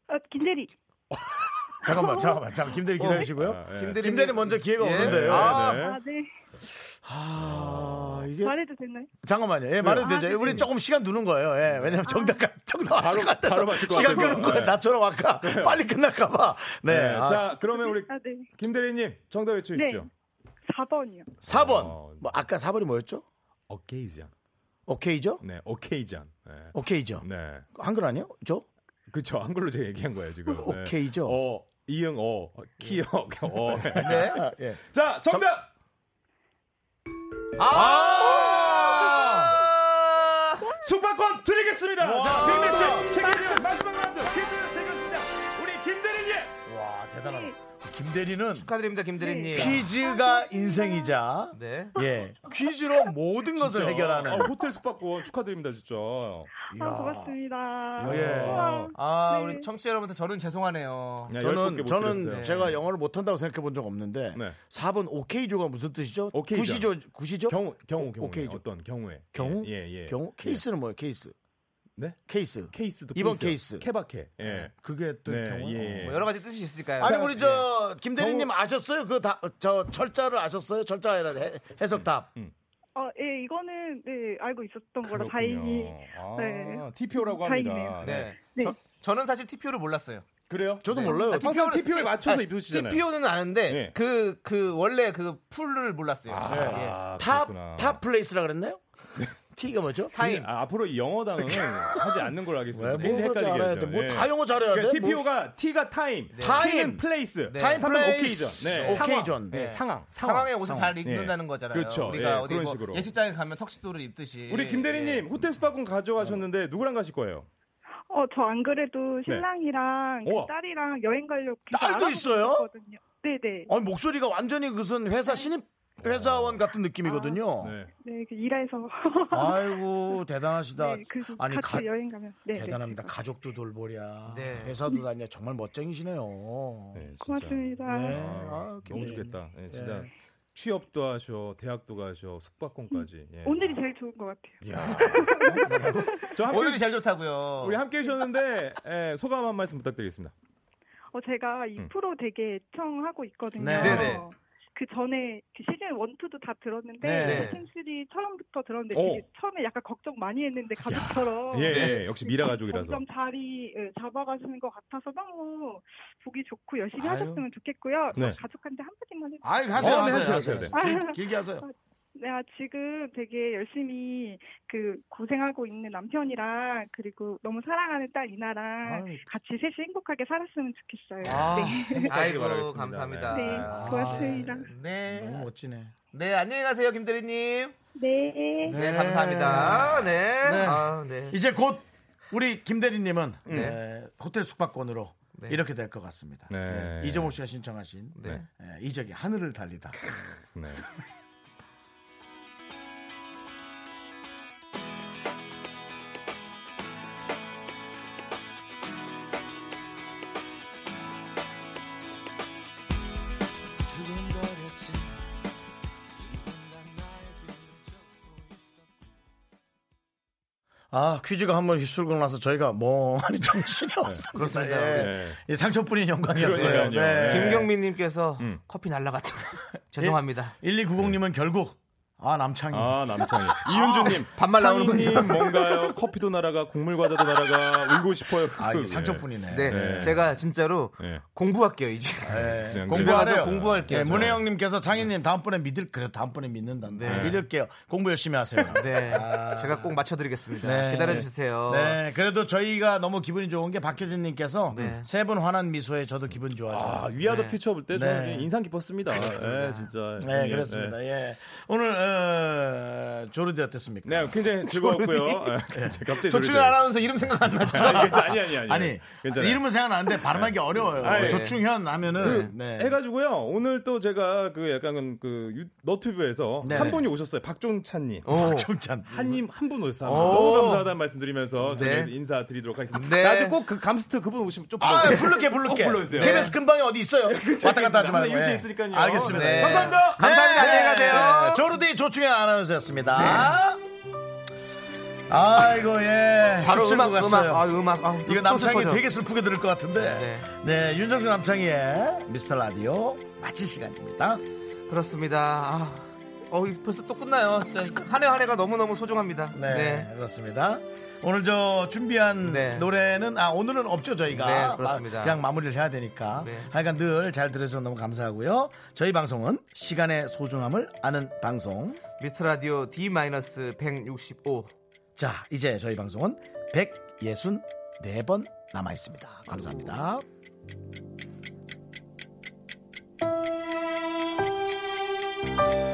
어, 김대리. 잠깐만, 잠깐만, 잠깐 김대리 기다리시고요. 아, 예. 김대리 김대리 먼저 기회가 예. 오는데요. 아, 네. 아, 네. 아, 이게 말해도 되나요? 잠깐만요. 예, 말해도 아, 되죠. 네. 우리 조금 시간 두는 거예요. 예, 왜냐면 정답, 정답 바로- 바로 맞출 것 시간 같아서. 끄는 거예요. 네. 나처럼 아까 빨리 끝날까 봐. 네. 네, 아, 자, 그러면 우리 아, 네. 김대리님 정답 외쳐주십시오. 네. 4번이요. 4번. 어. 뭐, 아까 4번이 뭐였죠? 어케이전. 오케이죠? 네, 어케이전. 네. 오케이죠. 네. 한글 아니요? 저? 그쵸. 한글로 제가 얘기한 거예요, 지금. 네. 오케이죠? 어, 이응, 어, 키역, 어. 네. 예. 자, 정답! 아! 숙박권 드리겠습니다! 와. 자, 빅매치 세계대회 마지막 라운드 퀴즈 대결입니다. 우리 김대리님! 와, 대단하다. 김대리 김대리는 축하드립니다, 김대리님. 퀴즈가 인생이자 네. 예 퀴즈로 모든 것을 진짜. 해결하는 아, 호텔 숙박권 축하드립니다, 진짜. 아, 고맙습니다. 예. 우와. 아, 네. 우리 청취자 여러분들 저는 죄송하네요. 야, 저는 10분께 못 저는 드렸어요. 제가 영어를 못한다고 생각해 본 적 없는데 네. 4번 occasion이 무슨 뜻이죠? occasion. 구시죠 구시죠? 경우 경우 경우 오케이죠. 어떤 경우에 경우? 예, 예. 경우 케이스는 뭐예요? 케이스. 네? 케이스. 케이스도 이번 케이스. 케이스. 케바케. 예. 그게 또 네, 경우. 예. 뭐 여러 가지 뜻이 있을까요? 아니 자, 우리 저 김대리님 아셨어요? 그 다 저 철자를 아셨어요? 철자 아니라 해- 해석답. 어, 예, 이거는 네 알고 있었던 거라 그렇군요. 다행히. 아, 네. TPO라고 합니다. 다행이네요. 네. 네. 저, 저는 사실 TPO를 몰랐어요. 그래요? 저도 네. 몰라요. 아, 항상 TPO 는- TPO에 맞춰서 아, 입으시잖아요. TPO는 아는데 네. 그그 원래 그 full을 몰랐어요. 예. 아, top, 그렇구나. top place라 그랬나요? T가 뭐죠? time. 아, 앞으로 이 영어당은 하지 않는 걸로 하겠습니다. 왜, 뭐 괜히 그렇게 헷갈리게 알아야 하죠. 돼? 뭐 예. 다 영어 잘해야 돼? 그러니까 뭐- TPO가 T가 time, time. P는 place, 네. time place. occasion. 네. occasion. 네, 네. 상황, 상황에 상황. 옷을 상황. 잘 입는다는 거잖아요. 그렇죠. 우리가 예, 어디 그런 뭐 식으로. 예식장에 가면 턱시도를 입듯이. 우리 김 대리님 예. 호텔 스파권 가져가셨는데 누구랑 가실 거예요? 어, 저 안 그래도 신랑이랑 그. 딸이랑 여행 가려고 딸도 있어요? 네네. 아니 목소리가 완전히 무슨 회사 신입 회사원 같은 느낌이거든요. 네. 네, 그 일해서. 아이고 대단하시다. 네, 그래서 아니 같이 가, 여행 가면. 네, 대단합니다. 네. 가족도 돌보랴. 네. 회사도 다녀. 정말 멋쟁이시네요. 네, 진짜. 고맙습니다. 네. 아, 아, 너무. 좋겠다. 네, 진짜 예. 취업도 하셔, 대학도 가셔, 숙박권까지. 예. 오늘이 제일 좋은 것 같아요. 이야. 저 함께 오늘이 제일 좋다고요. 우리 함께 해주셨는데 예, 소감 한 말씀 부탁드리겠습니다. 어, 제가 이 음. 프로 되게 애청하고 있거든요. 네. 네네. 그 전에 그 시즌 1, 2도 다 들었는데 네. 시즌 3 처음부터 들었는데 오. 되게 처음에 약간 걱정 많이 했는데 가족처럼 예, 예, 역시 미라 가족이라서. 점점 자리 예, 잡아가시는 것 같아서 너무 보기 좋고 열심히 아유. 하셨으면 좋겠고요. 네. 가족한테 한마디만 해주세요. 아이 하세요, 어, 네, 하세요, 하세요, 하세요. 하세요. 길- 길게 하세요. 내가 지금 되게 열심히 그 고생하고 있는 남편이랑 그리고 너무 사랑하는 딸 이나랑 아유. 같이 셋이 행복하게 살았으면 좋겠어요. 아, 네. 아이고 바라겠습니다. 감사합니다. 네, 고맙습니다. 네. 너무 멋지네. 네, 안녕히 가세요, 김대리님. 네. 네, 감사합니다. 네. 네. 아, 네. 이제 곧 우리 김 대리님은 네. 예, 호텔 숙박권으로 네. 이렇게 될 것 같습니다. 네. 예, 이정호 씨가 신청하신 네. 예, 이적의 하늘을 달리다. 아 퀴즈가 한번 휩쓸고 나서 저희가 멍하니 정신이 네, 없습니다. 그렇습니다. 예. 네. 이 상처뿐인 영광이었어요. 그러니까요. 네. 김경민님께서 음. 커피 날라갔다. 죄송합니다. 1290님은 결국 아 남창이 아 남창희 이윤주님 반말 나오는군요. 뭔가요? 커피도 날아가 곡물 과자도 날아가 울고 싶어요. 아 이게 예. 상처뿐이네. 네, 네. 제가 진짜로 예. 공부할게요 이제. 네, 가서 공부할게요, 네, 저. 문혜영님께서 창희님 다음번에 믿을 그래 다음번에 믿는다. 네. 믿을게요. 공부 열심히 하세요. 네, 아. 제가 꼭 맞춰드리겠습니다. 네. 기다려 주세요. 네, 그래도 저희가 너무 기분이 좋은 게 박효진님께서 네. 세분 환한 미소에 저도 기분 아 좋아져요. 위아더 네. 퓨처 볼때 네. 저는 인상 깊었습니다. 예, 진짜. 네, 예, 그렇습니다. 예. 예, 오늘 어, 조르디 어땠습니까? 네, 굉장히 즐거웠고요. 예, 갑자기 조충현 아나운서 이름 생각 안 나죠? 아니, 아니, 아니, 아니. 아니 괜찮아요. 이름은 생각나는데 발음하기 어려워요. 아니, 조충현 하면은 그 네. 해가지고요. 오늘 또 제가 그 약간 그 유- 너튜브에서 네네. 한 분이 오셨어요. 박종찬님. 박종찬. 한님 한 분 오셨어요. 오. 너무 감사하다는 말씀드리면서 네. 인사드리도록 하겠습니다. 네. 나중에 꼭그 감스트 그분 오시면 좀 아, 불러주세요. 부를게, 부를게. 꼭 불러주세요. KBS 근방에 어디 있어요? 왔다 갔다 하지 말고. 예. 있으니까요. 알겠습니다. 네. 예. 감사합니다. 감사합니다. 안녕히 가세요. 네, 조르디 조충현 아나운서였습니다. 아이고 예. 바로 음악, 음악, 갔어요. 아, 음악. 아, 이거 남창이 슬퍼져. 되게 슬프게 들을 것 같은데. 네. 네, 윤정수 남창희의 미스터 라디오 마칠 시간입니다. 그렇습니다. 아, 어, 벌써 또 끝나요. 한 해 한 해가 너무 너무 소중합니다. 네, 네. 그렇습니다. 오늘 저 준비한 네. 노래는 아 오늘은 없죠 저희가 네, 그렇습니다. 마, 그냥 마무리를 해야 되니까 네. 하여간 늘 잘 들어주셔서 너무 감사하고요 저희 방송은 시간의 소중함을 아는 방송 미스터라디오 D-165 자 이제 저희 방송은 164번 남아있습니다 감사합니다 오.